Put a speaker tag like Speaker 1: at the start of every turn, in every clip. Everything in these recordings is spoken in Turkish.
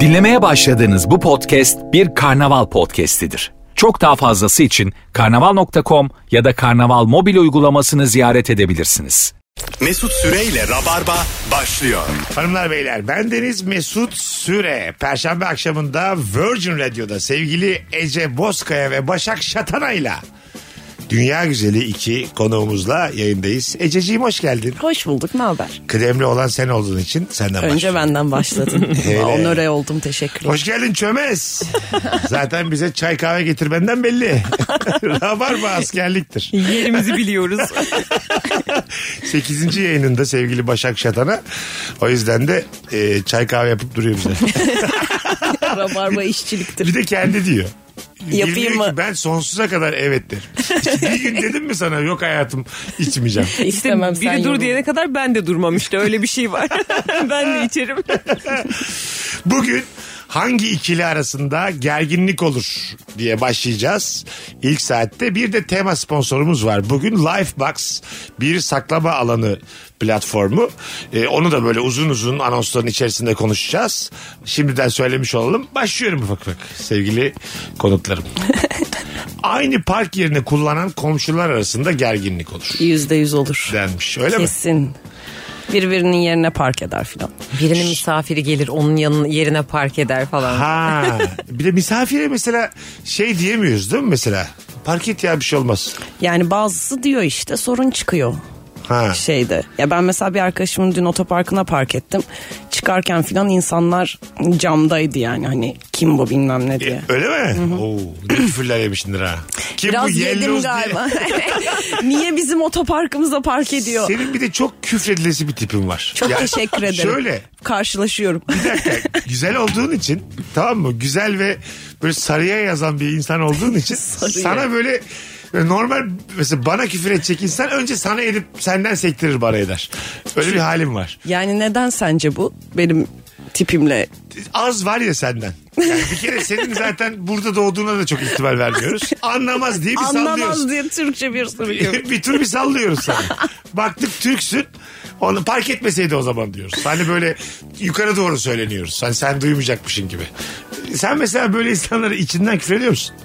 Speaker 1: Dinlemeye başladığınız bu podcast bir karnaval podcastidir. Çok daha fazlası için karnaval.com ya da karnaval mobil uygulamasını ziyaret edebilirsiniz.
Speaker 2: Mesut Süreyle Rabarba başlıyor.
Speaker 3: Hanımlar beyler ben Deniz Mesut Süre. Perşembe akşamında Virgin Radio'da sevgili Ece Bozkaya ve Başak Şatanay'la Dünya Güzeli iki konuğumuzla yayındayız. Ececiğim hoş geldin.
Speaker 4: Hoş bulduk. Ne haber?
Speaker 3: Kıdemli olan sen olduğun için senden
Speaker 4: Önce
Speaker 3: başlıyorum.
Speaker 4: benden başladın.
Speaker 3: Hele.
Speaker 4: Onore oldum. Teşekkürler.
Speaker 3: Hoş geldin çömez. Zaten bize çay kahve getirmenden belli. Rabarba askerliktir.
Speaker 4: Yerimizi biliyoruz.
Speaker 3: 8. yayınında sevgili Başak Şatan'a. O yüzden de e, çay kahve yapıp duruyor bize.
Speaker 4: Rabarba işçiliktir.
Speaker 3: Bir de kendi diyor.
Speaker 4: Yapayım mı?
Speaker 3: ki ben sonsuza kadar evet derim. bir gün dedim mi sana yok hayatım içmeyeceğim.
Speaker 4: İstemem
Speaker 5: Biri
Speaker 4: sen
Speaker 5: dur
Speaker 4: yorul.
Speaker 5: diyene kadar ben de durmam işte öyle bir şey var. ben de içerim.
Speaker 3: Bugün hangi ikili arasında gerginlik olur diye başlayacağız. İlk saatte bir de tema sponsorumuz var. Bugün Lifebox bir saklama alanı platformu. Ee, onu da böyle uzun uzun anonsların içerisinde konuşacağız. Şimdiden söylemiş olalım. Başlıyorum ufak ufak sevgili konuklarım. Aynı park yerini kullanan komşular arasında gerginlik olur
Speaker 4: Yüzde yüz olur.
Speaker 3: denmiş. Öyle mi?
Speaker 4: Kesin. Birbirinin yerine park eder filan.
Speaker 5: Birinin misafiri gelir onun yanına yerine park eder falan.
Speaker 3: Ha. Bir de misafire mesela şey diyemiyoruz değil mi mesela? Park et ya bir şey olmaz.
Speaker 4: Yani bazısı diyor işte sorun çıkıyor
Speaker 3: Ha.
Speaker 4: şeyde. Ya ben mesela bir arkadaşımın dün otoparkına park ettim. Çıkarken filan insanlar camdaydı yani hani kim bu bilmem ne diye.
Speaker 3: E, öyle mi? Oo, ne küfürler yemişsindir ha. Kim bu
Speaker 4: Biraz yedim
Speaker 3: Yelloz diye.
Speaker 4: galiba. Niye bizim otoparkımıza park ediyor?
Speaker 3: Senin bir de çok küfredilesi bir tipin var.
Speaker 4: Çok
Speaker 3: Yani
Speaker 4: teşekkür ederim.
Speaker 3: Şöyle
Speaker 4: Karşılaşıyorum.
Speaker 3: bir dakika güzel olduğun için tamam mı? Güzel ve böyle sarıya yazan bir insan olduğun için sana böyle normal mesela bana küfür edecek insan önce sana edip senden sektirir bana eder. Öyle bir halim var.
Speaker 4: Yani neden sence bu? Benim tipimle
Speaker 3: Az var ya senden. Yani bir kere senin zaten burada doğduğuna da çok ihtimal vermiyoruz. Anlamaz diye bir sallıyoruz.
Speaker 4: anlamaz diye Türkçe bir yok.
Speaker 3: bir tur bir sallıyoruz sana. Baktık Türksün. Onu park etmeseydi o zaman diyoruz. Hani böyle yukarı doğru söyleniyoruz. Hani sen duymayacakmışın gibi. Sen mesela böyle insanlara içinden küfür ediyor musun?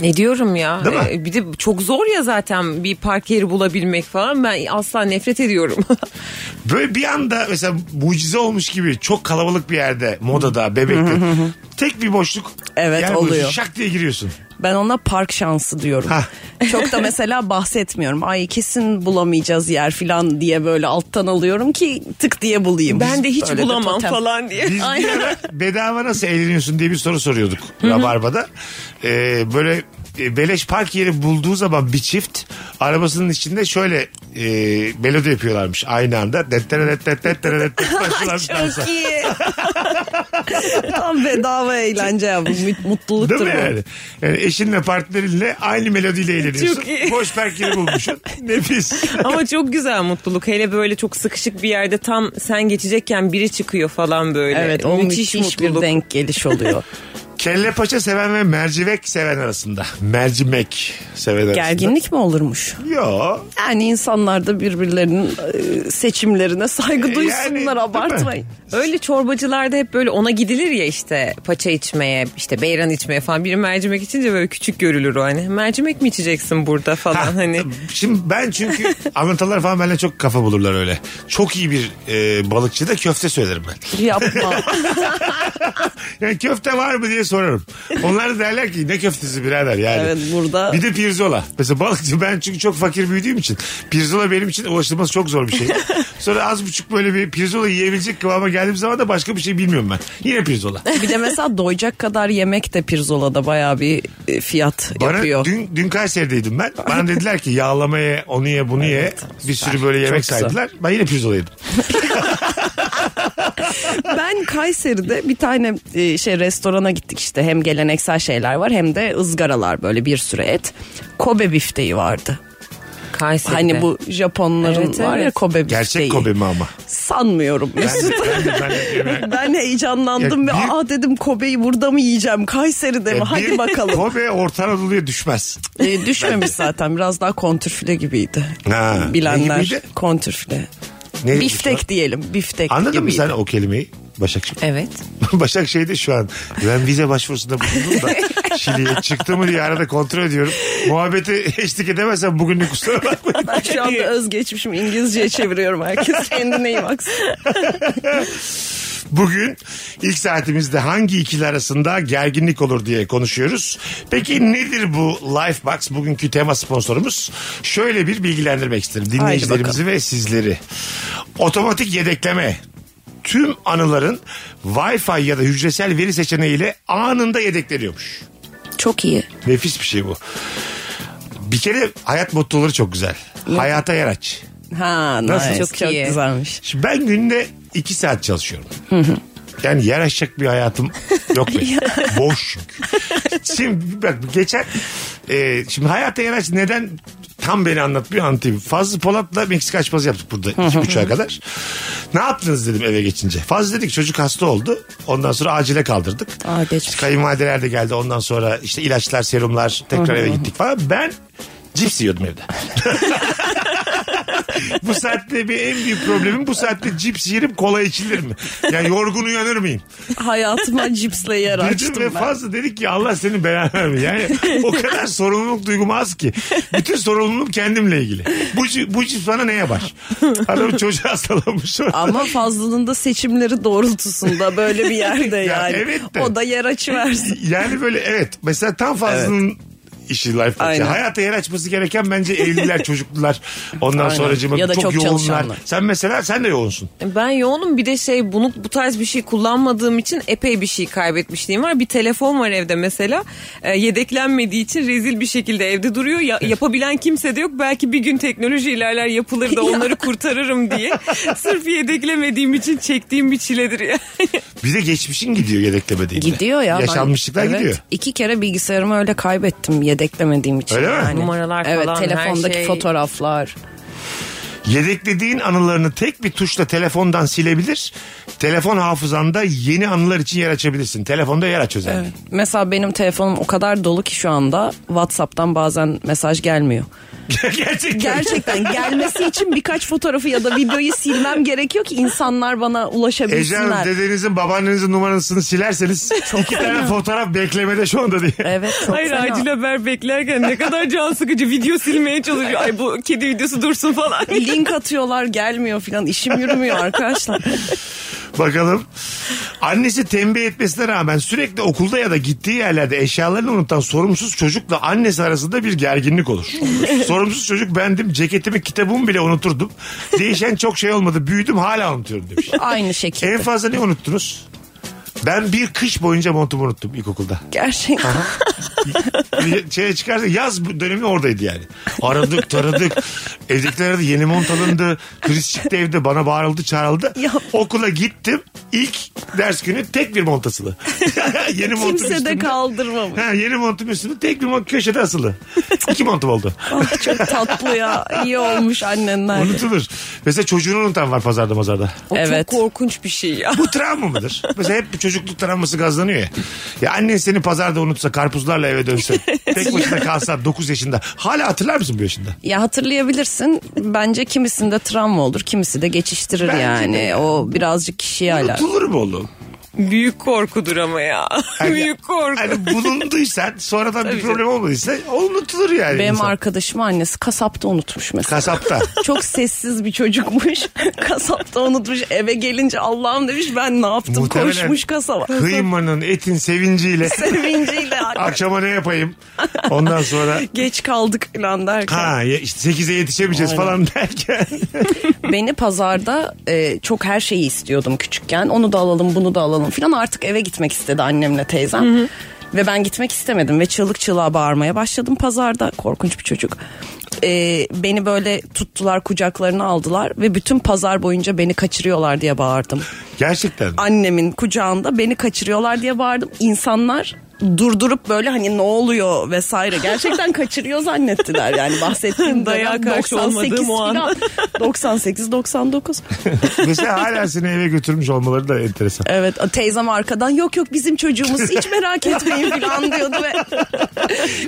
Speaker 5: Ne diyorum ya?
Speaker 3: Değil mi?
Speaker 5: Ee, bir de çok zor ya zaten bir park yeri bulabilmek falan. Ben asla nefret ediyorum.
Speaker 3: Böyle bir anda mesela mucize olmuş gibi çok kalabalık bir yerde modada bebekte tek bir boşluk
Speaker 4: Evet, oluyor.
Speaker 3: buluyorsun, şak diye giriyorsun.
Speaker 4: Ben ona park şansı diyorum.
Speaker 3: Hah.
Speaker 4: Çok da mesela bahsetmiyorum. Ay kesin bulamayacağız yer falan diye böyle alttan alıyorum ki tık diye bulayım.
Speaker 5: ben de hiç
Speaker 4: Böyle de
Speaker 5: bulamam
Speaker 4: totem.
Speaker 5: falan diye.
Speaker 3: Biz bir ara bedava nasıl eğleniyorsun diye bir soru soruyorduk Rabarba'da. Ee, böyle beleş park yeri bulduğu zaman bir çift arabasının içinde şöyle e, melodi yapıyorlarmış aynı anda. Dettere dettere dettere dettere başlıyorlarmış dansa.
Speaker 4: Çok iyi. Tam bedava eğlence ya bu mut-
Speaker 3: Değil
Speaker 4: mutluluktur
Speaker 3: mi
Speaker 4: bu.
Speaker 3: yani? yani? Eşinle partnerinle aynı melodiyle eğleniyorsun.
Speaker 5: Çok iyi.
Speaker 3: Boş park yeri bulmuşsun. Nefis.
Speaker 5: Ama çok güzel mutluluk. Hele böyle çok sıkışık bir yerde tam sen geçecekken biri çıkıyor falan böyle.
Speaker 4: Evet o müthiş, bir denk geliş oluyor.
Speaker 3: Kelle paça seven ve mercimek seven arasında. Mercimek seven arasında.
Speaker 4: Gerginlik mi olurmuş?
Speaker 3: Yo.
Speaker 4: Yani insanlar da birbirlerinin e, seçimlerine saygı
Speaker 3: Yani,
Speaker 4: duysunlar
Speaker 3: değil mi?
Speaker 4: abartmayın.
Speaker 5: Öyle çorbacılarda hep böyle ona gidilir ya işte paça içmeye işte beyran içmeye falan biri mercimek içince böyle küçük görülür o hani mercimek mi içeceksin burada falan
Speaker 3: Ha,
Speaker 5: hani
Speaker 3: Şimdi ben çünkü anlatalar falan benimle çok kafa bulurlar öyle. Çok iyi bir e, balıkçı da köfte söylerim ben.
Speaker 4: Yapma.
Speaker 3: Yani köfte var mı diye sorarım. Onlar da derler ki ne köftesi birader yani.
Speaker 4: Evet, burada-
Speaker 3: Bir de pirzola. Mesela balıkçı ben çünkü çok fakir büyüdüğüm için pirzola benim için ulaşılması çok zor bir şey. Sonra az buçuk böyle bir pirzola yiyebilecek kıvama geldiğim zaman da başka bir şey bilmiyorum ben. Yine pirzola.
Speaker 4: bir de mesela doyacak kadar yemek de pirzolada bayağı bir e, fiyat
Speaker 3: Bana
Speaker 4: yapıyor.
Speaker 3: dün, dün Kayseri'deydim ben. Bana dediler ki yağlama ye, onu ye, bunu ye. Bir sürü böyle yemek
Speaker 4: güzel.
Speaker 3: saydılar. Ben yine pirzola yedim.
Speaker 4: Ben Kayseri'de bir tane e, şey restorana gittik işte hem geleneksel şeyler var hem de ızgaralar böyle bir sürü et. Kobe bifteği vardı.
Speaker 5: Kayseri'de.
Speaker 4: Hani bu Japonların
Speaker 5: Evet,
Speaker 4: var ya
Speaker 5: evet.
Speaker 4: Kobe bifteği.
Speaker 3: Gerçek Kobe mi ama?
Speaker 4: Sanmıyorum Mesut.
Speaker 3: Ben ben yemeğe-
Speaker 4: Ben heyecanlandım
Speaker 3: Ya
Speaker 4: ve
Speaker 3: bir-
Speaker 4: aa dedim Kobe'yi burada mı yiyeceğim Kayseri'de mi?
Speaker 3: Bir
Speaker 4: Hadi bakalım.
Speaker 3: Kobe Orta Anadolu'ya düşmez.
Speaker 4: Ee, düşmemiş zaten biraz daha kontürfile gibiydi.
Speaker 3: Ha, ne
Speaker 4: Bilenler
Speaker 3: gibiydi?
Speaker 4: kontürfile.
Speaker 3: Ne
Speaker 4: Biftek diyelim. Biftek
Speaker 3: Anladın mı
Speaker 4: gibiydi.
Speaker 3: sen o kelimeyi Başakşehir?
Speaker 5: Evet.
Speaker 3: Başakşehir'de şu an ben vize başvurusunda bulundum da Şili'ye çıktı mı diye arada kontrol ediyorum. Muhabbeti eşlik edemezsem bugünlük kusura bakmayın.
Speaker 4: Ben şu anda özgeçmişim İngilizceye çeviriyorum. Herkes kendine iyi baksın.
Speaker 3: Bugün ilk saatimizde hangi ikili arasında gerginlik olur diye konuşuyoruz. Peki nedir bu Lifebox? Bugünkü tema sponsorumuz. Şöyle bir bilgilendirmek isterim dinleyicilerimizi ve sizleri. Otomatik yedekleme tüm anıların Wi-Fi ya da hücresel veri seçeneğiyle anında yedekleniyormuş.
Speaker 4: Çok iyi.
Speaker 3: Nefis bir şey bu. Bir kere hayat mottoları çok güzel. Hayata yer aç.
Speaker 4: Ha,
Speaker 3: Nasıl?
Speaker 4: nice.
Speaker 5: Çok
Speaker 4: Çok,
Speaker 5: iyi.
Speaker 4: güzelmiş.
Speaker 3: Şimdi ben günde iki saat çalışıyorum. Yani yer açacak bir hayatım yok benim. Boş. Şimdi bak geçen e, şimdi hayata yer aç neden tam beni anlatmıyor anlatayım. Fazlı Polat'la Meksika açması yaptık burada iki buçuğa kadar. Ne yaptınız dedim eve geçince. Fazla dedik çocuk hasta oldu. Ondan sonra acile kaldırdık.
Speaker 4: Aa, geçmiş.
Speaker 3: Kayınvalideler de geldi. Ondan sonra işte ilaçlar, serumlar tekrar eve gittik falan. Ben cips yiyordum evde. bu saatte bir en büyük problemim bu saatte cips yerim kola içilir mi? Yani yorgun uyanır mıyım?
Speaker 4: Hayatıma cipsle yer
Speaker 3: Dedim
Speaker 4: açtım
Speaker 3: ve
Speaker 4: ben.
Speaker 3: fazla dedik ki Allah senin belanı vermiyor. Yani o kadar sorumluluk duygum az ki. Bütün sorumluluğum kendimle ilgili. Bu, bu cips bana ne yapar? Adam çocuğu hastalanmış.
Speaker 4: Ama fazlının da seçimleri doğrultusunda böyle bir yerde
Speaker 3: Ya
Speaker 4: yani.
Speaker 3: evet de.
Speaker 4: O da yer açıversin.
Speaker 3: Yani böyle evet. Mesela tam fazlının işi life coach.
Speaker 4: Aynen.
Speaker 3: Hayata yer açması gereken bence evliler, çocuklular. Ondan
Speaker 4: Aynen.
Speaker 3: sonra
Speaker 4: Ya da
Speaker 3: çok,
Speaker 4: çok
Speaker 3: yoğunlar.
Speaker 4: çalışanlar.
Speaker 3: Sen mesela sen de yoğunsun.
Speaker 5: Ben yoğunum bir de şey bunu bu tarz bir şey kullanmadığım için epey bir şey kaybetmişliğim var. Bir telefon var evde mesela E, yedeklenmediği için rezil bir şekilde evde duruyor. Ya, yapabilen kimse de yok. Belki bir gün teknoloji ilerler yapılır da onları kurtarırım diye. Sırf yedeklemediğim için çektiğim bir çiledir ya.
Speaker 3: Bir de geçmişin gidiyor yedeklemediğinde.
Speaker 4: Gidiyor ya.
Speaker 3: Yaşanmışlıklar
Speaker 4: Ben- evet,
Speaker 3: gidiyor.
Speaker 4: İki kere bilgisayarımı öyle kaybettim yedeklemediğim için.
Speaker 3: Öyle mi?
Speaker 4: yani.
Speaker 5: Numaralar
Speaker 4: evet,
Speaker 5: falan, her
Speaker 4: telefondaki
Speaker 5: şey.
Speaker 4: fotoğraflar.
Speaker 3: Yedeklediğin anılarını tek bir tuşla telefondan silebilir. Telefon hafızanda yeni anılar için yer açabilirsin. Telefonda yer aç özelliği.
Speaker 4: Mesela benim telefonum o kadar dolu ki şu anda WhatsApp'tan bazen mesaj gelmiyor.
Speaker 3: Gerçekten.
Speaker 4: Gerçekten gelmesi için birkaç fotoğrafı ya da videoyu silmem gerekiyor ki insanlar bana ulaşabilsinler.
Speaker 3: dedenizin babaannenizin numarasını silerseniz iki tane fotoğraf beklemede şu anda diye.
Speaker 4: Evet çok
Speaker 5: Hayır
Speaker 4: fena.
Speaker 5: acil haber beklerken ne kadar can sıkıcı video silmeye çalışıyor. Ay bu kedi videosu dursun falan.
Speaker 4: Link atıyorlar gelmiyor filan işim yürümüyor arkadaşlar.
Speaker 3: Bakalım. Annesi tembih etmesine rağmen sürekli okulda ya da gittiği yerlerde eşyalarını unutan sorumsuz çocukla annesi arasında bir gerginlik olur. sorumsuz çocuk bendim ceketimi kitabımı bile unuturdum. Değişen çok şey olmadı büyüdüm hala unutuyorum demiş.
Speaker 4: Aynı
Speaker 3: En
Speaker 4: şekilde.
Speaker 3: fazla ne unuttunuz? Ben bir kış boyunca montumu unuttum ilkokulda.
Speaker 4: Gerçekten.
Speaker 3: Şeye çıkarsa yaz dönemi oradaydı yani. Aradık taradık. Evdekiler aradı yeni mont alındı. Kriz çıktı evde bana bağırıldı çağrıldı.
Speaker 4: Ya.
Speaker 3: Okula gittim. İlk ders günü tek bir mont asılı. yeni montum
Speaker 4: Kimse de
Speaker 3: üstünde.
Speaker 4: kaldırmamış.
Speaker 3: Ha, yeni montum üstünde tek bir mont köşede asılı. İki montum oldu.
Speaker 4: Ah, çok tatlı ya. İyi olmuş annenler.
Speaker 3: Unutulur. Mesela çocuğunu unutan var pazarda mazarda.
Speaker 5: O
Speaker 4: Evet.
Speaker 5: çok korkunç bir şey ya.
Speaker 3: Bu travma mıdır? Mesela hep bir çocukluk travması gazlanıyor ya. Ya annen seni pazarda unutsa karpuzlarla eve dönse. tek başına kalsa 9 yaşında. Hala hatırlar mısın bu yaşında?
Speaker 4: Ya hatırlayabilirsin. Bence kimisinde travma olur, kimisi de geçiştirir
Speaker 3: Bence
Speaker 4: yani.
Speaker 3: de.
Speaker 4: O birazcık kişiye alakalı.
Speaker 3: Unutulur mu oğlum?
Speaker 5: Büyük korkudur ama ya.
Speaker 3: Hani-
Speaker 5: Büyük korku.
Speaker 3: Hani bulunduysan sonradan bir problem olmadıysa o unutulur yani.
Speaker 4: Benim
Speaker 3: insan.
Speaker 4: arkadaşım annesi kasapta unutmuş mesela.
Speaker 3: Kasapta.
Speaker 4: Çok sessiz bir çocukmuş. kasapta unutmuş. Eve gelince Allah'ım demiş ben ne yaptım
Speaker 3: Muhtemelen
Speaker 4: koşmuş kasaba.
Speaker 3: Kıymanın etin sevinciyle
Speaker 4: Sevinciyle.
Speaker 3: akşama ne yapayım? Ondan sonra
Speaker 4: Geç kaldık falan derken.
Speaker 3: ha ya işte 8'e yetişemeyeceğiz falan derken.
Speaker 4: Beni pazarda e, çok her şeyi istiyordum küçükken. Onu da alalım bunu da alalım falan. Artık eve gitmek istedi annemle teyzem. Ve ben gitmek istemedim ve çığlık çığlığa bağırmaya başladım pazarda. Korkunç bir çocuk. E, beni böyle tuttular kucaklarına aldılar ve bütün pazar boyunca beni kaçırıyorlar diye bağırdım.
Speaker 3: Gerçekten.
Speaker 4: Annemin kucağında beni kaçırıyorlar diye bağırdım. İnsanlar durdurup böyle hani ne oluyor vesaire gerçekten kaçırıyor zannettiler yani bahsettiğim
Speaker 5: Dayağa
Speaker 4: dönem
Speaker 5: karşı
Speaker 4: 98
Speaker 5: olmadığım o an.
Speaker 4: falan. 98 99
Speaker 3: Mesela hala seni eve götürmüş olmaları da enteresan.
Speaker 4: evet teyzem arkadan yok yok bizim çocuğumuz hiç merak etmeyin falan diyordu ve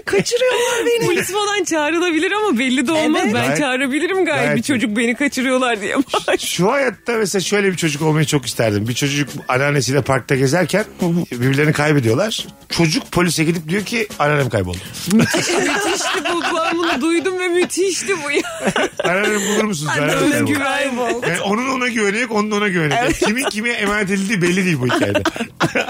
Speaker 4: kaçırıyorlar beni
Speaker 5: Polis falan çağrılabilir ama belli de olmaz.
Speaker 4: Evet.
Speaker 5: Ben
Speaker 3: Gayet-
Speaker 5: çağırabilirim gayet,
Speaker 3: gayet
Speaker 5: bir çocuk beni kaçırıyorlar diye.
Speaker 3: Şu hayatta mesela şöyle bir çocuk olmayı çok isterdim. Bir çocuk anneannesiyle parkta gezerken birbirlerini kaybediyorlar. Çocuk polise gidip diyor ki anneannem kayboldu.
Speaker 5: müthişti bu. Ben bunu duydum ve müthişti bu ya.
Speaker 3: Anneannem bulur musunuz? Anneannem kayboldu.
Speaker 5: Güven
Speaker 3: Yani onun ona güveni yok, onun ona güveni yok. Kimin kime emanet edildiği belli değil bu hikayede.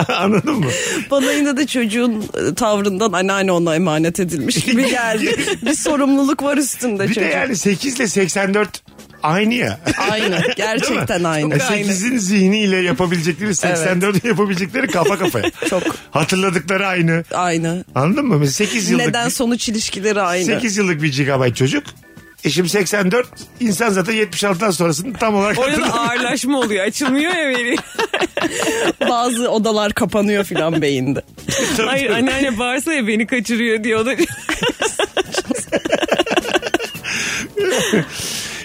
Speaker 3: Anladın mı?
Speaker 4: Bana yine de çocuğun e, tavrından anneanne ona emanet edilmiş gibi geldi. bir sorumluluk var üstünde
Speaker 3: Bir de
Speaker 4: çocuk.
Speaker 3: yani 8 ile 84 aynı ya.
Speaker 4: Aynı. Gerçekten aynı.
Speaker 3: 8'in zihniyle yapabilecekleri 84'ün yapabilecekleri kafa kafaya.
Speaker 4: Çok.
Speaker 3: Hatırladıkları aynı.
Speaker 4: Aynı.
Speaker 3: Anladın mı? Mesela 8 yıllık
Speaker 4: Neden sonuç ilişkileri aynı.
Speaker 3: 8 yıllık bir gigabayt çocuk. E şimdi 84 insan zaten 76'dan sonrasını tam olarak
Speaker 5: Orada ağırlaşma oluyor. Açılmıyor ya veri.
Speaker 4: Bazı odalar kapanıyor filan beyinde.
Speaker 5: Hayır anneanne bağırsa ya beni kaçırıyor diyor. O da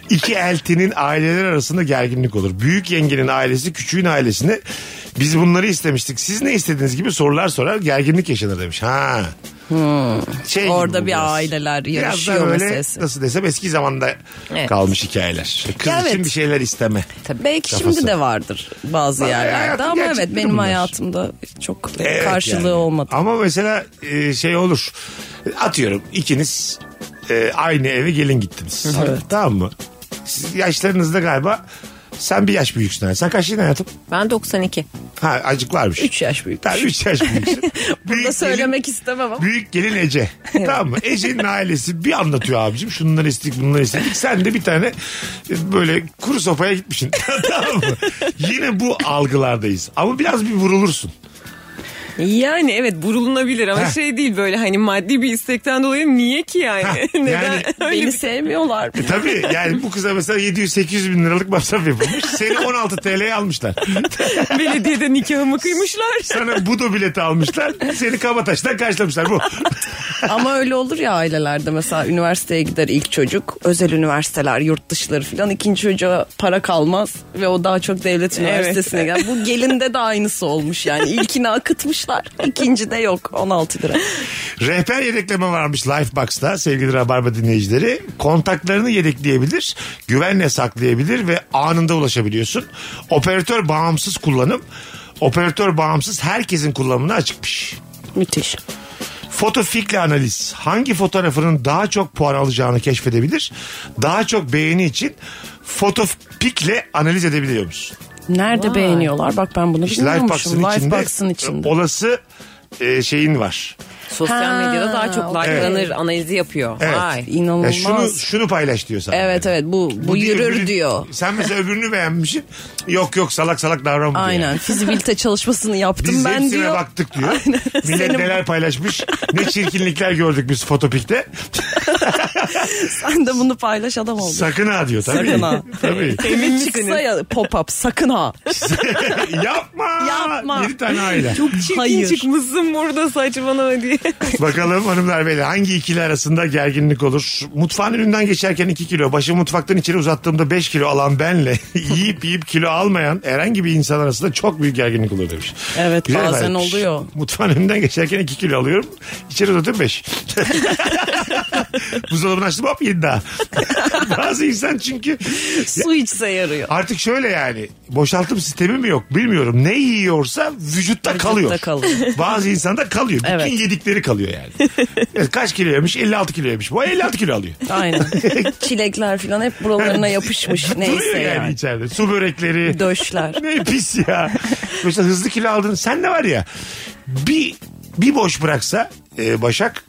Speaker 3: İki eltinin aileler arasında gerginlik olur. Büyük yengenin ailesi küçüğün ailesine biz bunları istemiştik. Siz ne istediğiniz gibi sorular sorar gerginlik yaşanır demiş. Ha. Şey gibi
Speaker 4: Orada bir
Speaker 3: biraz.
Speaker 4: aileler
Speaker 3: Biraz
Speaker 4: yarışıyor
Speaker 3: öyle
Speaker 4: meselesi.
Speaker 3: nasıl desem eski zamanda
Speaker 5: Evet.
Speaker 3: kalmış hikayeler. Kız
Speaker 4: Ya
Speaker 3: için
Speaker 4: evet.
Speaker 3: bir şeyler isteme.
Speaker 4: Belki
Speaker 3: Kafası.
Speaker 4: şimdi de vardır bazı yerlerde ama evet benim
Speaker 3: bunlar.
Speaker 4: hayatımda çok
Speaker 3: Evet
Speaker 4: karşılığı
Speaker 3: yani.
Speaker 4: olmadı.
Speaker 3: Ama mesela e, şey olur. Atıyorum ikiniz e, aynı eve gelin gittiniz. Tamam mı? Siz yaşlarınızda galiba sen bir yaş büyüksün. Sen kaç yaşındasın hayatım?
Speaker 5: Ben 92.
Speaker 3: Ha acık varmış.
Speaker 4: 3 yaş büyük.
Speaker 3: Tamam 3 yaş büyüksün.
Speaker 4: Burada
Speaker 3: Büyük
Speaker 4: söylemek istemem ama.
Speaker 3: Gelin, büyük gelin Ece. tamam mı? Ece'nin ailesi bir anlatıyor abicim. Şunları istedik bunları istedik. Sen de bir tane e, böyle kuru sopaya gitmişsin. tamam mı? Yine bu algılardayız. Ama biraz bir vurulursun.
Speaker 5: Yani evet burulunabilir ama
Speaker 3: Heh.
Speaker 5: şey değil böyle hani maddi bir istekten dolayı niye ki yani? Neden?
Speaker 3: yani-
Speaker 5: Öyle
Speaker 4: Beni
Speaker 5: bir-
Speaker 4: sevmiyorlar.
Speaker 3: E tabii yani bu kıza mesela 700-800 bin liralık masraf yapılmış. Seni 16 TL'ye almışlar.
Speaker 5: belediyede nikahımı kıymışlar.
Speaker 3: Sana budo bileti almışlar. Seni Kabataş'tan karşılamışlar bu.
Speaker 4: Ama öyle olur ya ailelerde mesela üniversiteye gider ilk çocuk. Özel üniversiteler, yurt dışları falan. ikinci çocuğa para kalmaz ve o daha çok devlet üniversitesine
Speaker 5: Evet.
Speaker 4: gider. Bu gelinde de aynısı olmuş yani. İlkini akıtmışlar. ikinci de yok 16 lira.
Speaker 3: Rehber yedekleme varmış Lifebox'ta sevgili Rabarba dinleyicileri. Kontaklarını yedekleyebilir, güvenle saklayabilir ve anında ulaşabiliyorsun. Operatör bağımsız kullanım. Operatör bağımsız herkesin kullanımına açıkmış.
Speaker 4: Müthiş.
Speaker 3: Fotofikle analiz. Hangi fotoğrafının daha çok puan alacağını keşfedebilir. Daha çok beğeni için fotopikle analiz edebiliyor musun?
Speaker 4: Nerede beğeniyorlar? Bak ben bunu
Speaker 3: İşte
Speaker 4: bilmiyormuşum.
Speaker 3: Lifebox'ın içinde,
Speaker 4: Lifebox'ın içinde.
Speaker 3: olası e, şeyin var.
Speaker 5: Sosyal
Speaker 4: Ha,
Speaker 5: medyada daha çok likelanır analizi yapıyor.
Speaker 3: Evet.
Speaker 5: Vay.
Speaker 4: İnanılmaz.
Speaker 3: Ya şunu şunu paylaş diyor sana.
Speaker 4: Evet evet bu bu,
Speaker 3: değil,
Speaker 4: yürür
Speaker 3: öbürü-
Speaker 4: diyor.
Speaker 3: Sen mesela öbürünü beğenmişsin. Yok yok salak salak davranma diyor.
Speaker 4: Aynen. Fizibilite çalışmasını yaptım
Speaker 3: Biz
Speaker 4: ben
Speaker 3: hepsine
Speaker 4: diyor.
Speaker 3: baktık diyor.
Speaker 4: Aynen.
Speaker 3: Millet
Speaker 4: Senin-
Speaker 3: neler paylaşmış. Ne çirkinlikler gördük biz fotopikte.
Speaker 4: Sen de bunu paylaş adam oldun.
Speaker 3: Sakın ha diyor tabii.
Speaker 4: Sakın ha.
Speaker 3: tabii.
Speaker 5: Emin
Speaker 4: Çıksa
Speaker 5: misiniz?
Speaker 4: ya pop-up sakın ha.
Speaker 3: Yapma.
Speaker 4: Yapma.
Speaker 3: 7 tane aile.
Speaker 5: Çok çirkin
Speaker 4: Hayır.
Speaker 5: çıkmışsın burada saçmalama diye.
Speaker 3: Bakalım hanımlar beyler hangi ikili arasında gerginlik olur? Mutfağın önünden geçerken 2 kilo, başı mutfaktan içeri uzattığımda 5 kilo alan benle yiyip yiyip kilo almayan herhangi bir insan arasında çok büyük gerginlik olur demiş.
Speaker 4: Evet, bazen
Speaker 3: ifadeymiş.
Speaker 4: oluyor.
Speaker 3: Mutfağın önünden geçerken 2 kilo alıyorum. İçeri uzatıyorum 5. Buzdolabını açtım hop 7 daha. Bazı insan çünkü
Speaker 4: Su içse yarıyor.
Speaker 3: artık şöyle yani boşaltım sistemi mi yok bilmiyorum. Ne yiyorsa vücutta, kalıyor.
Speaker 4: kalıyor.
Speaker 3: Bazı insanda kalıyor. Bütün
Speaker 4: Evet.
Speaker 3: yedikleri kalıyor yani. Kaç kilo yemiş? 56 kilo yemiş. Bu 56 kilo alıyor.
Speaker 4: Aynen. Çilekler falan hep buralarına yapışmış.
Speaker 3: Duruyor
Speaker 4: Neyse
Speaker 3: yani,
Speaker 4: yani.
Speaker 3: içeride. Su börekleri.
Speaker 4: Döşler.
Speaker 3: ne pis ya. Mesela hızlı kilo aldın. Sen de var ya bir bir boş bıraksa e, Başak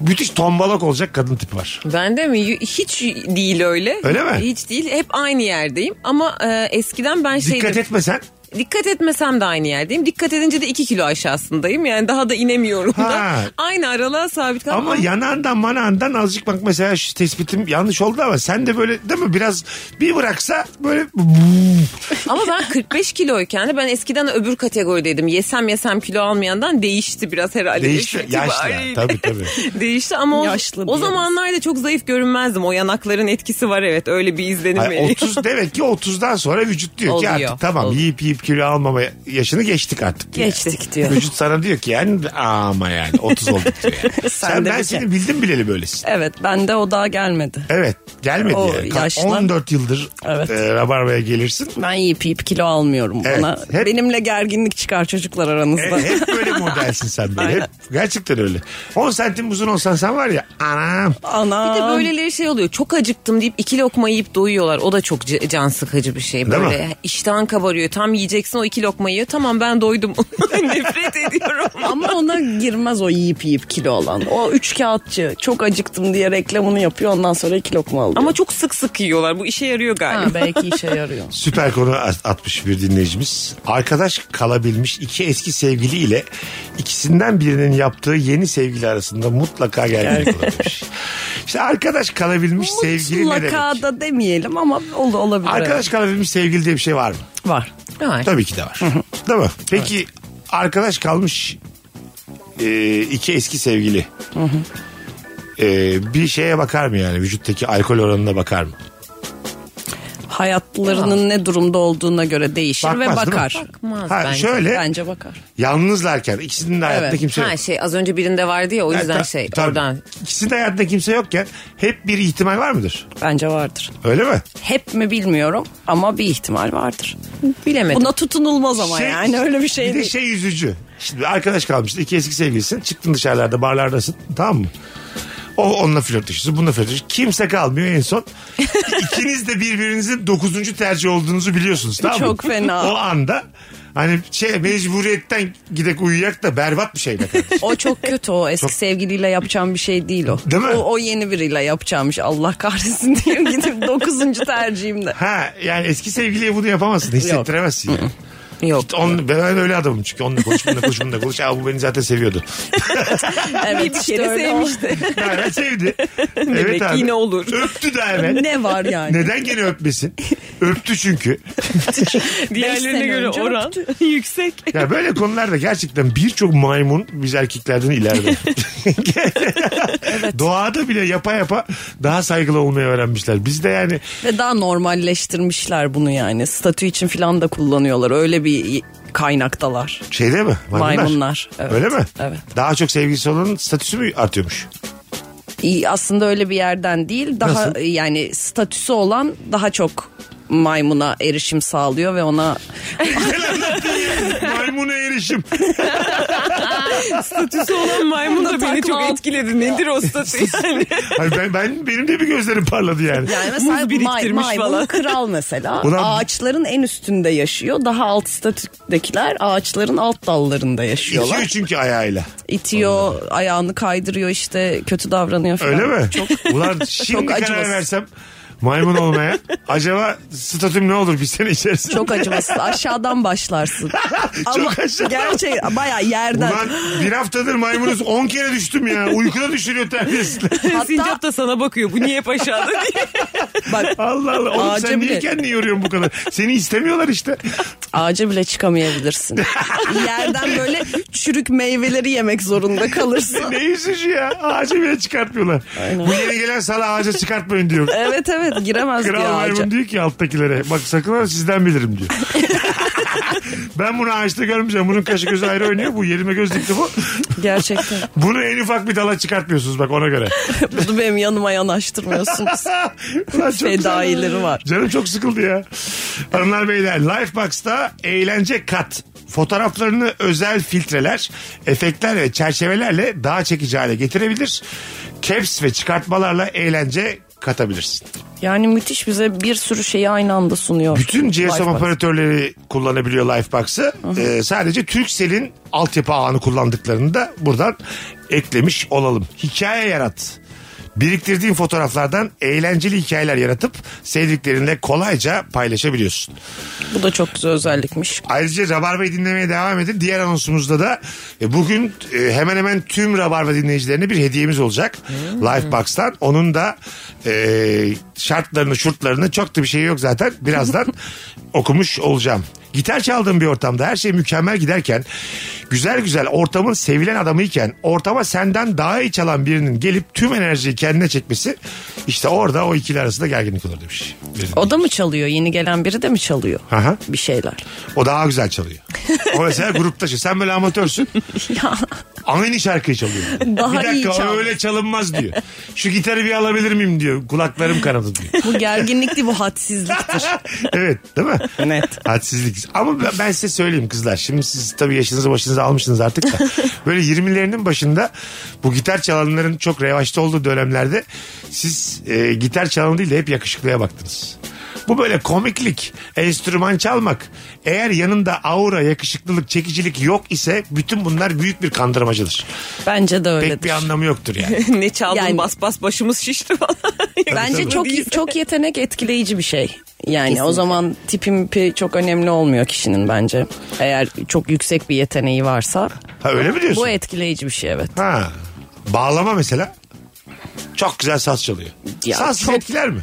Speaker 3: müthiş tombalak olacak kadın tipi var.
Speaker 5: Bende mi? Hiç değil öyle.
Speaker 3: Öyle mi?
Speaker 5: Hiç değil. Hep aynı yerdeyim. Ama e, eskiden ben
Speaker 3: Dikkat
Speaker 5: şeydim.
Speaker 3: etmesen
Speaker 5: Dikkat etmesem de aynı yerdeyim. Dikkat edince de 2 kilo aşağısındayım. Yani daha da inemiyorum
Speaker 3: Ha.
Speaker 5: da. Aynı aralığa sabit kalmam.
Speaker 3: Ama yanağından manağından azıcık bak mesela şu tespitim yanlış oldu ama sen de böyle değil mi biraz bir bıraksa böyle
Speaker 5: Ama ben 45 kiloyken de ben eskiden öbür kategorideydim. Yesem yesem kilo almayandan değişti biraz herhalde.
Speaker 3: değişti.
Speaker 5: Yaş
Speaker 3: Yaşlı. Tabii tabii.
Speaker 5: Değişti ama o,
Speaker 4: Yaşlı
Speaker 5: o
Speaker 4: diyoruz.
Speaker 5: zamanlarda çok zayıf görünmezdim. O yanakların etkisi var evet. Öyle bir izlenim
Speaker 3: Hayır,
Speaker 5: veriyor.
Speaker 3: 30 demek ki 30'dan sonra vücut diyor ki
Speaker 5: Oluyor.
Speaker 3: artık tamam
Speaker 5: Oluyor.
Speaker 3: yiyip yiyip kilo almama yaşını geçtik artık. diyor.
Speaker 4: Geçtik diyor.
Speaker 3: Vücut sana diyor ki yani ama yani 30 olduk diyor. Yani.
Speaker 4: Sen
Speaker 3: Sen,
Speaker 4: de
Speaker 3: ben seni
Speaker 4: kere.
Speaker 3: bildim bileli böylesin.
Speaker 4: Evet bende o daha gelmedi.
Speaker 3: Evet gelmedi
Speaker 4: O
Speaker 3: yani.
Speaker 4: Yaşlı.
Speaker 3: 14 yıldır
Speaker 4: Evet.
Speaker 3: e, Rabarba'ya gelirsin.
Speaker 4: Ben yiyip yiyip kilo almıyorum.
Speaker 3: Evet,
Speaker 4: Bana,
Speaker 3: hep-
Speaker 4: Benimle gerginlik çıkar çocuklar aranızda.
Speaker 3: E, hep böyle modelsin sen böyle. Hep, gerçekten öyle. 10 santim uzun olsan sen var ya anam.
Speaker 4: Ana.
Speaker 5: Bir de böyleleri şey oluyor. Çok acıktım deyip iki lokma yiyip doyuyorlar. O da çok can sıkıcı bir şey.
Speaker 3: Değil
Speaker 5: Böyle
Speaker 3: mi?
Speaker 5: iştahın kabarıyor. Tam yiyeceksin o iki lokma yiyor. Tamam ben doydum. Nefret ediyorum.
Speaker 4: Ama ona girmez o yiyip yiyip kilo olan. O üç kağıtçı çok acıktım diye reklamını yapıyor ondan sonra iki lokma alıyor.
Speaker 5: Ama çok sık sık yiyorlar. Bu işe yarıyor galiba.
Speaker 4: ha, belki işe yarıyor.
Speaker 3: Süper konu at- atmış bir dinleyicimiz. Arkadaş kalabilmiş iki eski sevgiliyle ikisinden birinin yaptığı yeni sevgili arasında mutlaka gerginlik olabilir. İşte arkadaş kalabilmiş sevgili ne demek?
Speaker 4: Mutlaka da demeyelim ama ol, olabilir.
Speaker 3: Arkadaş kalabilmiş sevgili diye bir şey var mı?
Speaker 4: Var.
Speaker 5: Var.
Speaker 3: Tabii ki de var. Değil mi? Peki arkadaş kalmış e, iki eski sevgili e, bir şeye bakar mı yani? Vücuttaki alkol oranına bakar mı?
Speaker 4: Hayatlarının ne durumda olduğuna göre değişir
Speaker 3: Bakmaz,
Speaker 4: ve
Speaker 3: değil mi?
Speaker 4: bakar.
Speaker 5: Bakmaz
Speaker 3: Ha,
Speaker 5: bence.
Speaker 3: şöyle
Speaker 4: Bence bakar.
Speaker 3: yalnızlarken ikisinin de hayatında
Speaker 4: Evet.
Speaker 3: kimse yok.
Speaker 5: Ha şey az önce birinde vardı ya o yüzden
Speaker 3: Ha, ta-
Speaker 5: şey
Speaker 3: tabii.
Speaker 5: oradan.
Speaker 3: İkisinin de hayatında kimse yokken hep bir ihtimal var mıdır?
Speaker 4: Bence vardır.
Speaker 3: Öyle mi?
Speaker 4: Hep mi bilmiyorum ama bir ihtimal vardır.
Speaker 5: Bilemedim.
Speaker 4: Buna tutunulmaz ama yani öyle bir şey
Speaker 3: Bir de
Speaker 4: değil.
Speaker 3: şey yüzücü. Şimdi arkadaş kalmıştı. iki eski sevgilisin. Çıktın dışarılarda barlardasın. Tamam mı? O onunla flörtleşiyorsun. Bununla flörtleşiyorsun. Kimse kalmıyor en son. İkiniz de birbirinizin dokuzuncu tercih olduğunuzu biliyorsunuz. Tamam mı?
Speaker 4: Çok fena.
Speaker 3: O anda hani şey mecburiyetten gidek uyuyak da berbat bir şey be kardeşim.
Speaker 4: O çok kötü o eski sevgiliyle yapacağım bir şey değil o.
Speaker 3: Değil mi?
Speaker 4: O, o yeni biriyle yapacağım şey. Allah kahretsin diye gidip dokuzuncu tercihimde.
Speaker 3: Ha yani eski sevgiliye bunu yapamazsın. Hissettiremezsin yani.
Speaker 5: Yok.
Speaker 3: On, ben öyle adamım çünkü onunla konuş bununla konuş bununla konuş. Aa, bu beni zaten seviyordu.
Speaker 4: Evet
Speaker 5: Bir
Speaker 4: işte
Speaker 5: kere
Speaker 4: öyle
Speaker 5: sevmişti.
Speaker 3: Yani sevdi.
Speaker 5: Demek
Speaker 3: evet
Speaker 5: ki
Speaker 3: abi.
Speaker 5: yine olur.
Speaker 3: Öptü de evet.
Speaker 4: Ne var yani?
Speaker 3: Neden gene öpmesin? Öptü çünkü.
Speaker 5: Diğerlerine göre oran yüksek.
Speaker 3: Ya böyle konularda gerçekten birçok maymun biz erkeklerden ileride. Doğada bile yapa yapa daha saygılı olmayı öğrenmişler. Biz de yani
Speaker 4: Ve daha normalleştirmişler bunu yani. Statü için falan da kullanıyorlar. Öyle bir kaynaktalar.
Speaker 3: şeyde mi? Maymunlar.
Speaker 4: Maymunlar, evet.
Speaker 3: Öyle mi?
Speaker 4: Evet.
Speaker 3: Daha çok sevgilisi olanın statüsü mü artıyormuş?
Speaker 4: Aslında öyle bir yerden değil. Daha
Speaker 3: Nasıl?
Speaker 4: yani statüsü olan daha çok maymuna erişim sağlıyor ve ona
Speaker 3: Maymuna erişim.
Speaker 5: Statüsü olan maymun da beni çok etkiledi. Nedir o statü yani?
Speaker 3: Hayır ben, ben benim de bir gözlerim parladı yani.
Speaker 4: yani mesela
Speaker 5: Muz biriktirmiş
Speaker 4: maymun
Speaker 5: falan.
Speaker 4: kral mesela
Speaker 3: Ulan-
Speaker 4: ağaçların en üstünde yaşıyor. Daha alt statüdekiler ağaçların alt dallarında yaşıyorlar.
Speaker 3: İtiyor çünkü ayağıyla.
Speaker 4: İtiyor, ayağını kaydırıyor işte kötü davranıyor falan.
Speaker 3: Öyle mi? Çok. Ulan şimdi karar
Speaker 4: acımasız.
Speaker 3: versem maymun olmaya acaba statüm ne olur bir sene içerisinde?
Speaker 4: Çok acımasız. Aşağıdan başlarsın. Ama
Speaker 3: aşağı.
Speaker 4: gerçek baya yerden.
Speaker 3: Ulan bir haftadır maymunuz 10 kere düştüm ya. Uykuda düşürüyor terbiyesizler.
Speaker 5: Sincap da sana bakıyor. Bu niye hep aşağıda diye.
Speaker 4: Bak
Speaker 3: Allah Allah. Oğlum
Speaker 4: Ağaca
Speaker 3: sen niye
Speaker 4: bile-
Speaker 3: kendini yoruyorsun bu kadar? Seni istemiyorlar işte.
Speaker 4: ağaca bile çıkamayabilirsin. Yerden böyle çürük meyveleri yemek zorunda kalırsın.
Speaker 3: ne üzücü ya. Ağaca bile çıkartmıyorlar. Bu yeni gelen sana ağaca çıkartmayın diyor.
Speaker 4: Evet evet giremez
Speaker 3: Kral
Speaker 4: diyor ağaca.
Speaker 3: maymun diyor ki alttakilere. Bak sakın ha sizden bilirim diyor. ben bunu ağaçta görmeyeceğim. Bunun kaşı gözü ayrı oynuyor. Bu yerime göz dikti bu.
Speaker 4: Gerçekten.
Speaker 3: Bunu en ufak bir dala çıkartmıyorsunuz bak ona göre.
Speaker 4: Bunu benim yanıma yanaştırmıyorsunuz.
Speaker 3: Ulan çok
Speaker 4: Fedaileri var.
Speaker 3: Canım çok sıkıldı ya. Hanımlar beyler Lifebox'ta eğlence kat. Fotoğraflarını özel filtreler, efektler ve çerçevelerle daha çekici hale getirebilir. Caps ve çıkartmalarla eğlence katabilirsin.
Speaker 4: Yani müthiş bize bir sürü şeyi aynı anda sunuyor.
Speaker 3: Bütün GSM operatörleri kullanabiliyor Lifebox'ı. Ee, sadece Turkcell'in altyapı ağını kullandıklarını da buradan eklemiş olalım. Hikaye yarat. Biriktirdiğin fotoğraflardan eğlenceli hikayeler yaratıp sevdiklerinle kolayca paylaşabiliyorsun.
Speaker 4: Bu da çok güzel özellikmiş.
Speaker 3: Ayrıca Rabarba'yı dinlemeye devam edin. Diğer anonsumuzda da e, bugün e, hemen hemen tüm Rabarba dinleyicilerine bir hediyemiz olacak. Lifebox'tan. Onun da e, şartlarını, şurtlarını çok da bir şey yok zaten. Birazdan okumuş olacağım. Gitar çaldığım bir ortamda her şey mükemmel giderken güzel güzel ortamın sevilen adamıyken ortama senden daha iyi çalan birinin gelip tüm enerjiyi kendine çekmesi işte orada o ikili arasında gerginlik olur demiş.
Speaker 4: O da mı çalıyor? Yeni gelen biri de mi çalıyor?
Speaker 3: Aha.
Speaker 4: Bir şeyler.
Speaker 3: O daha güzel çalıyor. O mesela grupta şey. Sen böyle amatörsün.
Speaker 4: Ya
Speaker 3: Aynı şarkıyı çalıyor.
Speaker 4: Daha
Speaker 3: bir dakika
Speaker 4: iyi çal.
Speaker 3: öyle çalınmaz diyor. Şu gitarı bir alabilir miyim diyor. Kulaklarım kanadı diyor.
Speaker 4: bu gerginlik değil bu hadsizliktir.
Speaker 3: evet değil mi?
Speaker 4: Net.
Speaker 3: Hadsizlik. Ama ben- size söyleyeyim kızlar. Şimdi siz tabii yaşınızı başınıza almışsınız artık da. Böyle 20'lerinin başında bu gitar çalanların çok revaçta olduğu dönemlerde siz e, gitar çalan değil de hep yakışıklıya baktınız. Bu böyle komiklik, enstrüman çalmak. Eğer yanında aura, yakışıklılık, çekicilik yok ise bütün bunlar büyük bir kandırmacıdır.
Speaker 4: Bence de öyledir.
Speaker 3: Pek bir anlamı yoktur yani.
Speaker 5: ne çaldın
Speaker 4: Yani-
Speaker 5: bas bas başımız şişti falan.
Speaker 4: Bence
Speaker 5: tabii.
Speaker 4: çok çok yetenek etkileyici bir şey. Yani o zaman tipim pi çok önemli olmuyor kişinin bence. Eğer çok yüksek bir yeteneği varsa
Speaker 3: Ha öyle mi diyorsun?
Speaker 4: bu etkileyici bir şey evet.
Speaker 3: Ha. Bağlama mesela. Çok güzel saz çalıyor.
Speaker 4: Ya
Speaker 3: saz
Speaker 4: çok-
Speaker 3: etkiler mi?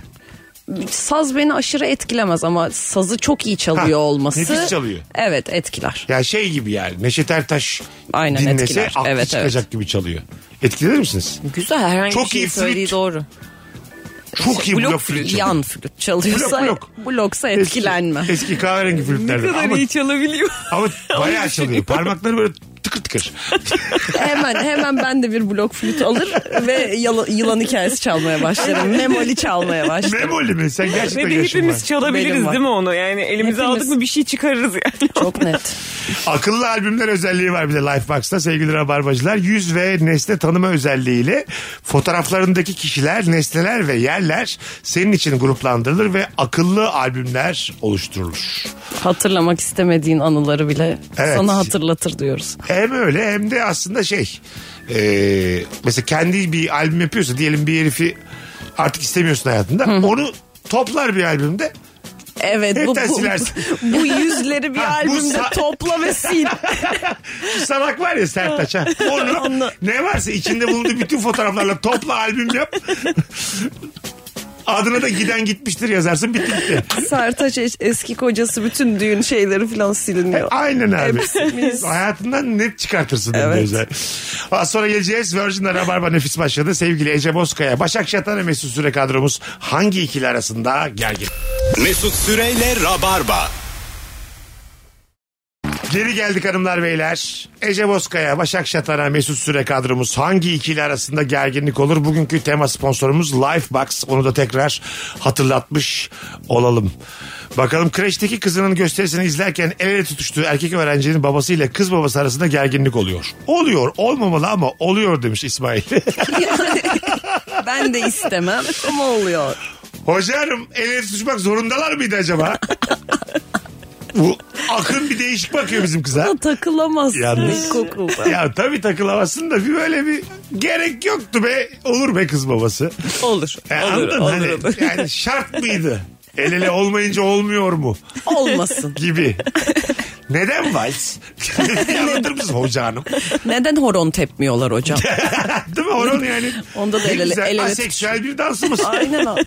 Speaker 4: Saz beni aşırı etkilemez ama sazı çok iyi çalıyor
Speaker 3: Ha,
Speaker 4: olması.
Speaker 3: nefis çalıyor.
Speaker 4: Evet etkiler.
Speaker 3: Ya şey gibi yani Neşet Ertaş
Speaker 4: Aynen,
Speaker 3: dinlese
Speaker 4: etkiler.
Speaker 3: aklı
Speaker 4: Evet,
Speaker 3: çıkacak gibi çalıyor. Etkilenir misiniz?
Speaker 5: Güzel herhangi
Speaker 3: Çok
Speaker 5: bir şey
Speaker 3: iyi
Speaker 5: söylediği
Speaker 3: flüt.
Speaker 5: doğru.
Speaker 3: Çok iyi
Speaker 5: blok
Speaker 3: blok flüt çalıyor.
Speaker 4: Yan flüt çalıyorsa
Speaker 3: Blok,
Speaker 4: bloksa
Speaker 3: Eski-
Speaker 4: etkilenme.
Speaker 3: Eski, kahverengi
Speaker 5: Ne
Speaker 3: flütlerden.
Speaker 5: kadar
Speaker 3: Ama,
Speaker 5: iyi çalabiliyor.
Speaker 3: ama bayağı çalıyor. Parmakları böyle tıkır tıkır.
Speaker 4: hemen hemen ben de bir blok flüt alır ve yala- yılan hikayesi çalmaya başlarım. Memoli çalmaya başlarım.
Speaker 3: Memoli mi? Sen gerçekten
Speaker 5: Ve de
Speaker 3: yaşın var.
Speaker 5: hepimiz çalabiliriz değil mi onu? Yani elimize
Speaker 4: Hepimiz.
Speaker 5: aldık mı bir şey çıkarırız yani.
Speaker 4: Çok net.
Speaker 3: Akıllı albümler özelliği var bir de Lifebox'ta sevgili rabarbacılar. Yüz ve nesne tanıma özelliğiyle fotoğraflarındaki kişiler, nesneler ve yerler senin için gruplandırılır ve akıllı albümler oluşturulur.
Speaker 4: Hatırlamak istemediğin anıları bile
Speaker 3: Evet.
Speaker 4: sana hatırlatır diyoruz.
Speaker 3: Hem öyle hem de aslında şey e, mesela kendi bir albüm yapıyorsa diyelim bir herifi artık istemiyorsun hayatında onu toplar bir albümde
Speaker 4: Evet bu,
Speaker 3: Hepten
Speaker 4: bu,
Speaker 3: silersin.
Speaker 4: bu yüzleri bir
Speaker 3: Ha,
Speaker 4: albümde
Speaker 3: sa-
Speaker 4: topla ve sil.
Speaker 3: Şu salak var ya Sertaç ha. Onu
Speaker 4: Onu-
Speaker 3: ne varsa içinde bulunduğu bütün fotoğraflarla topla albüm yap. Adına da giden gitmiştir yazarsın bitti gitti.
Speaker 4: Sertaç es- eski kocası bütün düğün şeyleri falan siliniyor.
Speaker 3: Aynen abi. Hayatından net çıkartırsın.
Speaker 4: Evet.
Speaker 3: Az sonra geleceğiz. Virgin'de Rabarba nefis başladı. Sevgili Ece Bozkaya, Başak Şatan ve Mesut Süre kadromuz hangi ikili arasında gergin?
Speaker 2: Mesut Süreyle Rabarba.
Speaker 3: Geri geldik hanımlar beyler. Ece Bozkaya, Başak Şatan'a, Mesut Süre kadromuz hangi ikili arasında gerginlik olur? Bugünkü tema sponsorumuz Lifebox. Onu da tekrar hatırlatmış olalım. Bakalım kreşteki kızının gösterisini izlerken el ele tutuştuğu erkek öğrencinin babasıyla kız babası arasında gerginlik oluyor. Oluyor, olmamalı ama oluyor demiş İsmail.
Speaker 4: Ben de istemem ama oluyor.
Speaker 3: Hocam el ele tutuşmak zorundalar mıydı acaba? Bu akın bir değişik bakıyor bizim kıza.
Speaker 4: Takılamazsın
Speaker 3: Yalnız-
Speaker 4: ilkokulda.
Speaker 3: Ya tabii takılamazsın da bir böyle bir gerek yoktu be. Olur be kız babası.
Speaker 5: Olur.
Speaker 3: Yani
Speaker 5: olur,
Speaker 3: anladın
Speaker 5: olur,
Speaker 3: hani,
Speaker 5: olur.
Speaker 3: Yani şart mıydı? El ele olmayınca olmuyor mu?
Speaker 4: Olmasın.
Speaker 3: Gibi. Neden vals? Anlatır mısın hoca hanım?
Speaker 4: Neden horon tepmiyorlar hocam?
Speaker 3: Değil mi Orhan yani?
Speaker 4: Onda da el ele-
Speaker 3: güzel,
Speaker 4: el ele
Speaker 3: Aseksüel bir dansımız.
Speaker 4: Aynen abi.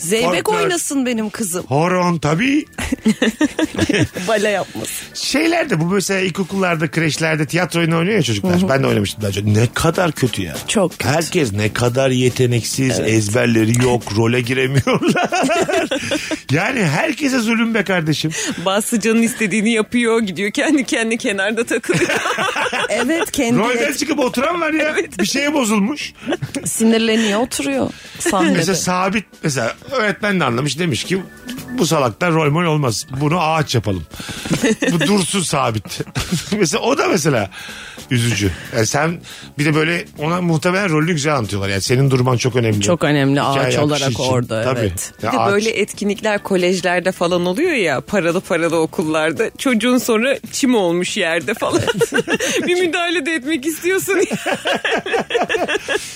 Speaker 4: Zeybek
Speaker 3: Folklor.
Speaker 4: oynasın benim kızım.
Speaker 3: Horon tabii.
Speaker 4: Bale yapmasın.
Speaker 3: Şeylerde bu mesela ilkokullarda, kreşlerde tiyatro oyunu oynuyor ya çocuklar. Ben de oynamıştım daha önce. Ne kadar kötü ya.
Speaker 4: Çok kötü.
Speaker 3: Herkes ne kadar yeteneksiz, ezberleri yok, role giremiyorlar. yani herkese zulüm be kardeşim.
Speaker 5: Bazısı canın istediğini yapıyor gidiyor kendi kendi kenarda takılıyor.
Speaker 4: Evet kendi
Speaker 3: Rolden çıkıp oturan var ya. Bir şeye bozulmuş.
Speaker 4: sinirleniyor oturuyor sahnede.
Speaker 3: Mesela sabit mesela öğretmen de anlamış demiş ki Bu salaktan rol mol olmaz. Bunu ağaç yapalım. Bu dursun sabit. mesela o da mesela üzücü. Yani sen bir de böyle ona muhtemelen rolünü güzel anlatıyorlar. Yani senin durman çok önemli.
Speaker 4: Çok önemli ağaç
Speaker 3: Hikaye akışı
Speaker 4: olarak
Speaker 3: için.
Speaker 4: orada,
Speaker 3: Tabii.
Speaker 4: evet.
Speaker 5: Bir de
Speaker 3: ağaç-
Speaker 5: böyle etkinlikler kolejlerde falan oluyor ya paralı paralı okullarda çocuğun sonra çim olmuş yerde falan bir müdahale de etmek istiyorsun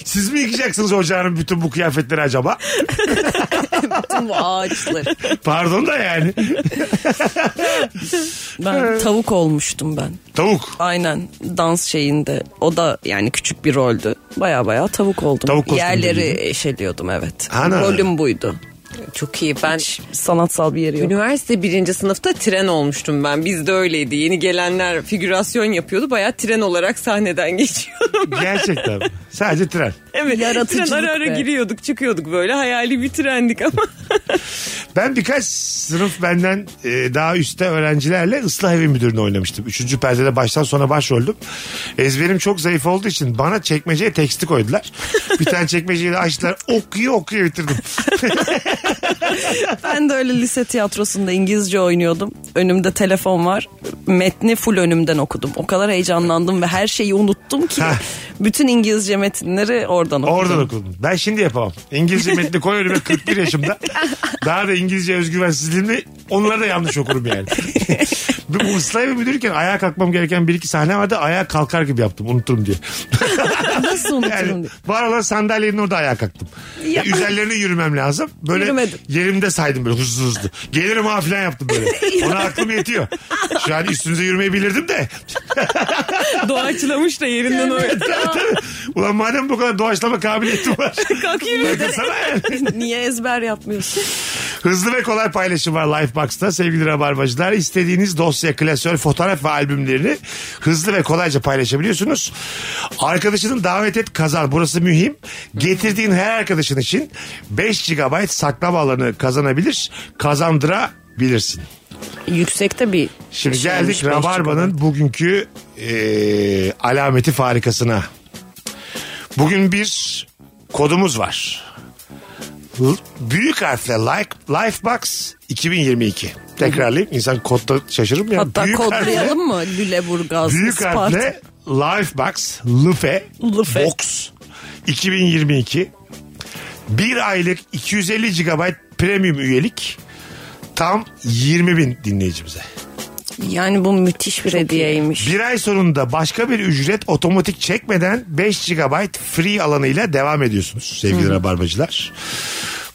Speaker 3: Siz mi yıkacaksınız ocağın bütün bu kıyafetleri acaba?
Speaker 4: Bütün bu ağaçları.
Speaker 3: Pardon da yani.
Speaker 4: Ben tavuk olmuştum ben.
Speaker 3: Tavuk.
Speaker 4: Aynen dans şeyinde. O da yani küçük bir roldü. Baya baya tavuk oldum.
Speaker 3: Tavuk
Speaker 4: Yerleri eşeliyordum evet.
Speaker 3: Ana.
Speaker 4: Rolüm buydu.
Speaker 5: çok iyi ben
Speaker 4: Hiç sanatsal bir yeri yok.
Speaker 5: Üniversite birinci sınıfta tren olmuştum ben. Bizde öyleydi. Yeni gelenler figürasyon yapıyordu. Bayağı tren olarak sahneden geçiyordum. ben.
Speaker 3: Gerçekten. Sadece tren.
Speaker 5: Evet.
Speaker 4: Yaratıcılık
Speaker 5: Tren ara ara
Speaker 4: be.
Speaker 5: giriyorduk çıkıyorduk böyle. Hayali bir trendik ama.
Speaker 3: Ben birkaç sınıf benden e, daha üstte öğrencilerle ıslah evi müdürünü oynamıştım. Üçüncü perdede baştan sona başroldüm. Ezberim çok zayıf olduğu için bana çekmeceye teksti koydular. Bir tane çekmeceyi de açtılar. Okuyor okuyor bitirdim.
Speaker 4: Ben de öyle lise tiyatrosunda İngilizce oynuyordum. Önümde telefon var. Metni full önümden okudum. O kadar heyecanlandım ve her şeyi unuttum ki. Bütün İngilizce metinleri oradan okudum.
Speaker 3: Oradan okudum. Ben şimdi yapamam. İngilizce metni koy önüme 41 yaşımda. Daha da İngilizce özgüvensizliğimle onları da yanlış okurum yani. Bu ıslah evi müdürken ayağa kalkmam gereken bir iki sahne vardı. Ayağa kalkar gibi yaptım unuturum diye.
Speaker 4: Nasıl unuturum
Speaker 3: Yani
Speaker 4: diye.
Speaker 3: var olan sandalyenin orada ayağa kalktım.
Speaker 4: Ya.
Speaker 3: E, üzerlerine yürümem lazım. Böyle
Speaker 4: Yürümedin.
Speaker 3: yerimde saydım böyle hızlı hızlı. Gelirim ha falan yaptım böyle. Ona aklım yetiyor. Şu an üstünüze yürümeyi bilirdim de.
Speaker 5: Doğaçlamış da yerinden o.
Speaker 3: Ulan madem bu kadar doğaçlama kabiliyetim var.
Speaker 5: Kalk yürü.
Speaker 3: Yani.
Speaker 4: Niye ezber yapmıyorsun?
Speaker 3: Hızlı ve kolay paylaşım var Lifebox'ta sevgili rabarbacılar. İstediğiniz dosya, klasör, fotoğraf ve albümlerini hızlı ve kolayca paylaşabiliyorsunuz. Arkadaşının davet et kazan. Burası mühim. Getirdiğin her arkadaşın için 5 GB saklama alanı kazanabilir. Kazandırabilirsin.
Speaker 4: Yüksekte bir
Speaker 3: Şimdi geldik
Speaker 4: beş
Speaker 3: Rabarba'nın bugünkü e, alameti farikasına. Bugün bir kodumuz var. Büyük harfle like, Lifebox 2022. Tekrarlayayım. İnsan kodda şaşırır mı ya?
Speaker 4: Hatta
Speaker 3: Büyük harfle-
Speaker 4: kodlayalım mı? Lüleburgaz,
Speaker 3: Büyük
Speaker 4: Isparta.
Speaker 3: harfle Lifebox Lufe,
Speaker 4: Lufe.
Speaker 3: Box 2022. Bir aylık 250 GB premium üyelik tam 20 bin dinleyicimize.
Speaker 4: Yani bu müthiş bir hediyeymiş.
Speaker 3: Bir ay sonunda başka bir ücret otomatik çekmeden 5 GB free alanıyla devam ediyorsunuz sevgili rabarbacılar.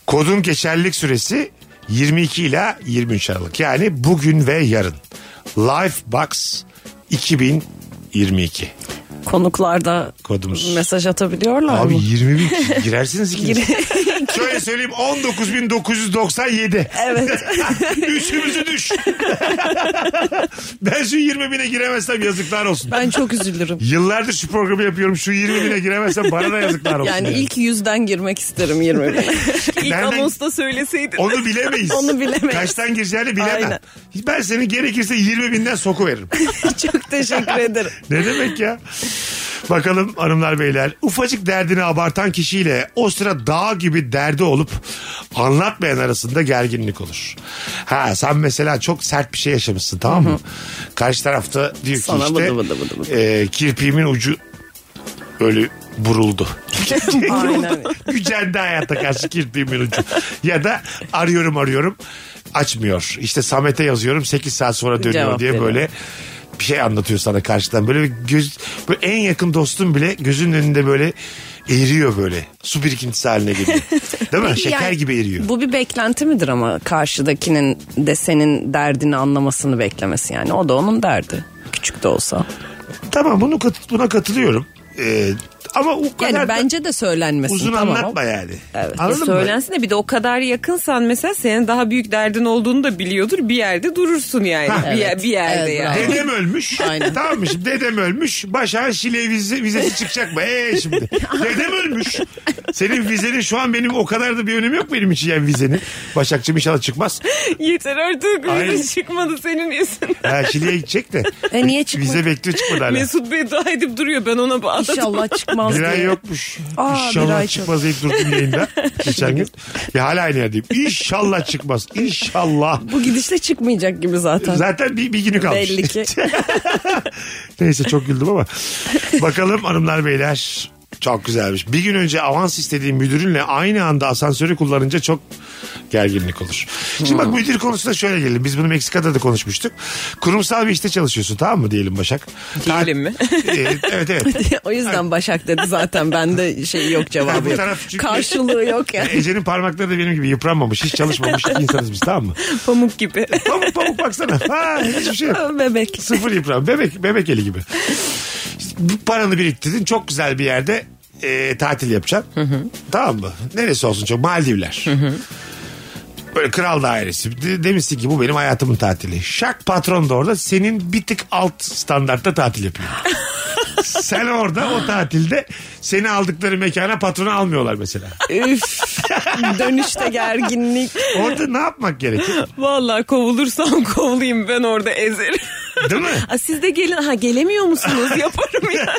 Speaker 3: Kodun geçerlilik süresi 22 ila 23 Aralık. Yani bugün ve yarın. Lifebox 2022
Speaker 4: Konuklarda
Speaker 3: kodumuz.
Speaker 4: mesaj atabiliyorlar
Speaker 3: Abi
Speaker 4: mı?
Speaker 3: 20 bin girersiniz ikiniz. Şöyle söyleyeyim 19.997.
Speaker 4: Evet.
Speaker 3: Üçümüzü düş. ben şu 20 bine giremezsem yazıklar olsun.
Speaker 4: Ben çok üzülürüm.
Speaker 3: Yıllardır şu programı yapıyorum. Şu 20 bine giremezsem bana da yazıklar olsun.
Speaker 4: Yani ilk yüzden girmek isterim 20 bine.
Speaker 5: İlk
Speaker 3: Nereden-
Speaker 5: anonsta söyleseydin.
Speaker 3: Onu bilemeyiz.
Speaker 4: Onu bilemeyiz.
Speaker 3: Kaçtan gireceğini bilemem.
Speaker 4: Aynen.
Speaker 3: Ben seni gerekirse 20 binden sokuveririm.
Speaker 4: çok teşekkür ederim.
Speaker 3: ne demek ya? Bakalım hanımlar beyler. Ufacık derdini abartan kişiyle o sıra dağ gibi derdi olup anlatmayan arasında gerginlik olur. Ha sen mesela çok sert bir şey yaşamışsın tamam mı? Karşı tarafta diyor ki
Speaker 4: Sana
Speaker 3: işte
Speaker 4: bıdı bıdı bıdı bıdı.
Speaker 3: e, kirpiğimin ucu öyle buruldu.
Speaker 4: Aynen.
Speaker 3: Gücendi hayata karşı kirpiğimin ucu. Ya da arıyorum arıyorum açmıyor. İşte Samet'e yazıyorum 8 saat sonra dönüyor
Speaker 4: Cevap
Speaker 3: diye
Speaker 4: veriyor.
Speaker 3: böyle bir şey anlatıyor sana karşıdan. Böyle bir göz böyle en yakın dostum bile gözünün önünde böyle eriyor böyle. Su birikintisi haline geliyor. Değil mi? Şeker
Speaker 4: Yani
Speaker 3: gibi eriyor.
Speaker 4: Bu bir beklenti midir ama karşıdakinin de senin derdini anlamasını beklemesi yani. O da onun derdi. Küçük de olsa.
Speaker 3: Tamam bunu kat- buna katılıyorum. Ee, ama o kadar
Speaker 4: Yani bence de söylenmesin.
Speaker 3: uzun
Speaker 4: tamam.
Speaker 3: anlatma yani.
Speaker 4: Evet.
Speaker 3: Anladın mı?
Speaker 5: Söylensin de bir de o kadar yakınsan mesela senin daha büyük derdin olduğunu da biliyordur. Bir yerde durursun yani.
Speaker 3: Ha.
Speaker 5: bir, yer-
Speaker 4: Evet.
Speaker 5: bir yerde
Speaker 4: Evet,
Speaker 5: yani.
Speaker 4: bravo.
Speaker 3: Dedem ölmüş.
Speaker 4: Aynen.
Speaker 3: Tamam mı şimdi dedem ölmüş. Başak'ın Şile vize, vizesi çıkacak mı? Eee şimdi. Dedem ölmüş. Senin vizenin şu an benim o kadar da bir önemi yok benim için yani vizenin. Başakçım inşallah çıkmaz.
Speaker 5: Yeter artık. Vize çıkmadı senin yüzünden.
Speaker 3: Ha, Şile'ye gidecek de.
Speaker 4: E niye çıkmadı?
Speaker 3: Vize bekliyor çıkmadı hala.
Speaker 5: Mesut Bey dua edip duruyor ben ona bağladım.
Speaker 4: İnşallah çıkmaz çıkmaz
Speaker 3: Bir ay
Speaker 4: diye.
Speaker 3: yokmuş.
Speaker 4: Aa,
Speaker 3: İnşallah çıkmaz deyip durdum yayında. Geçen gün. Ya hala aynı yerdeyim. İnşallah çıkmaz. İnşallah.
Speaker 4: Bu gidişle çıkmayacak gibi zaten.
Speaker 3: Zaten bir, bir günü kalmış.
Speaker 4: Belli ki.
Speaker 3: Neyse çok güldüm ama. Bakalım hanımlar beyler. Çok güzelmiş. Bir gün önce avans istediğim müdürünle aynı anda asansörü kullanınca çok gerginlik olur. Şimdi bak müdür konusunda şöyle gelelim. Biz bunu Meksika'da da konuşmuştuk. Kurumsal bir işte çalışıyorsun tamam mı diyelim Başak?
Speaker 5: Diyelim mi?
Speaker 3: Ee, evet evet.
Speaker 4: o yüzden Başak dedi zaten. Bende şey yok cevabı
Speaker 3: bu
Speaker 4: yok.
Speaker 3: taraf çünkü-
Speaker 4: Karşılığı yok yani.
Speaker 3: Ece'nin parmakları da benim gibi yıpranmamış. Hiç çalışmamış insanız biz tamam mı?
Speaker 5: Pamuk gibi.
Speaker 3: Pamuk pamuk baksana. Ha, hiçbir şey yok.
Speaker 4: Bebek.
Speaker 3: Sıfır yıpran. Bebek, bebek eli gibi. Bu paranı biriktirdin. Çok güzel bir yerde e, tatil yapacaksın. Tamam mı? Neresi olsun çok. Maldivler. Böyle kral dairesi. De, demişsin ki bu benim hayatımın tatili. Şak patron da orada senin bir tık alt standartta tatil yapıyor. Sen orada o tatilde seni aldıkları mekana patronu almıyorlar mesela.
Speaker 4: Üf. Dönüşte gerginlik.
Speaker 3: Orada ne yapmak gerekir?
Speaker 5: Vallahi kovulursam kovulayım ben orada ezerim.
Speaker 3: Değil mi?
Speaker 5: Aa, siz de gelin. Ha gelemiyor musunuz? Yaparım ya.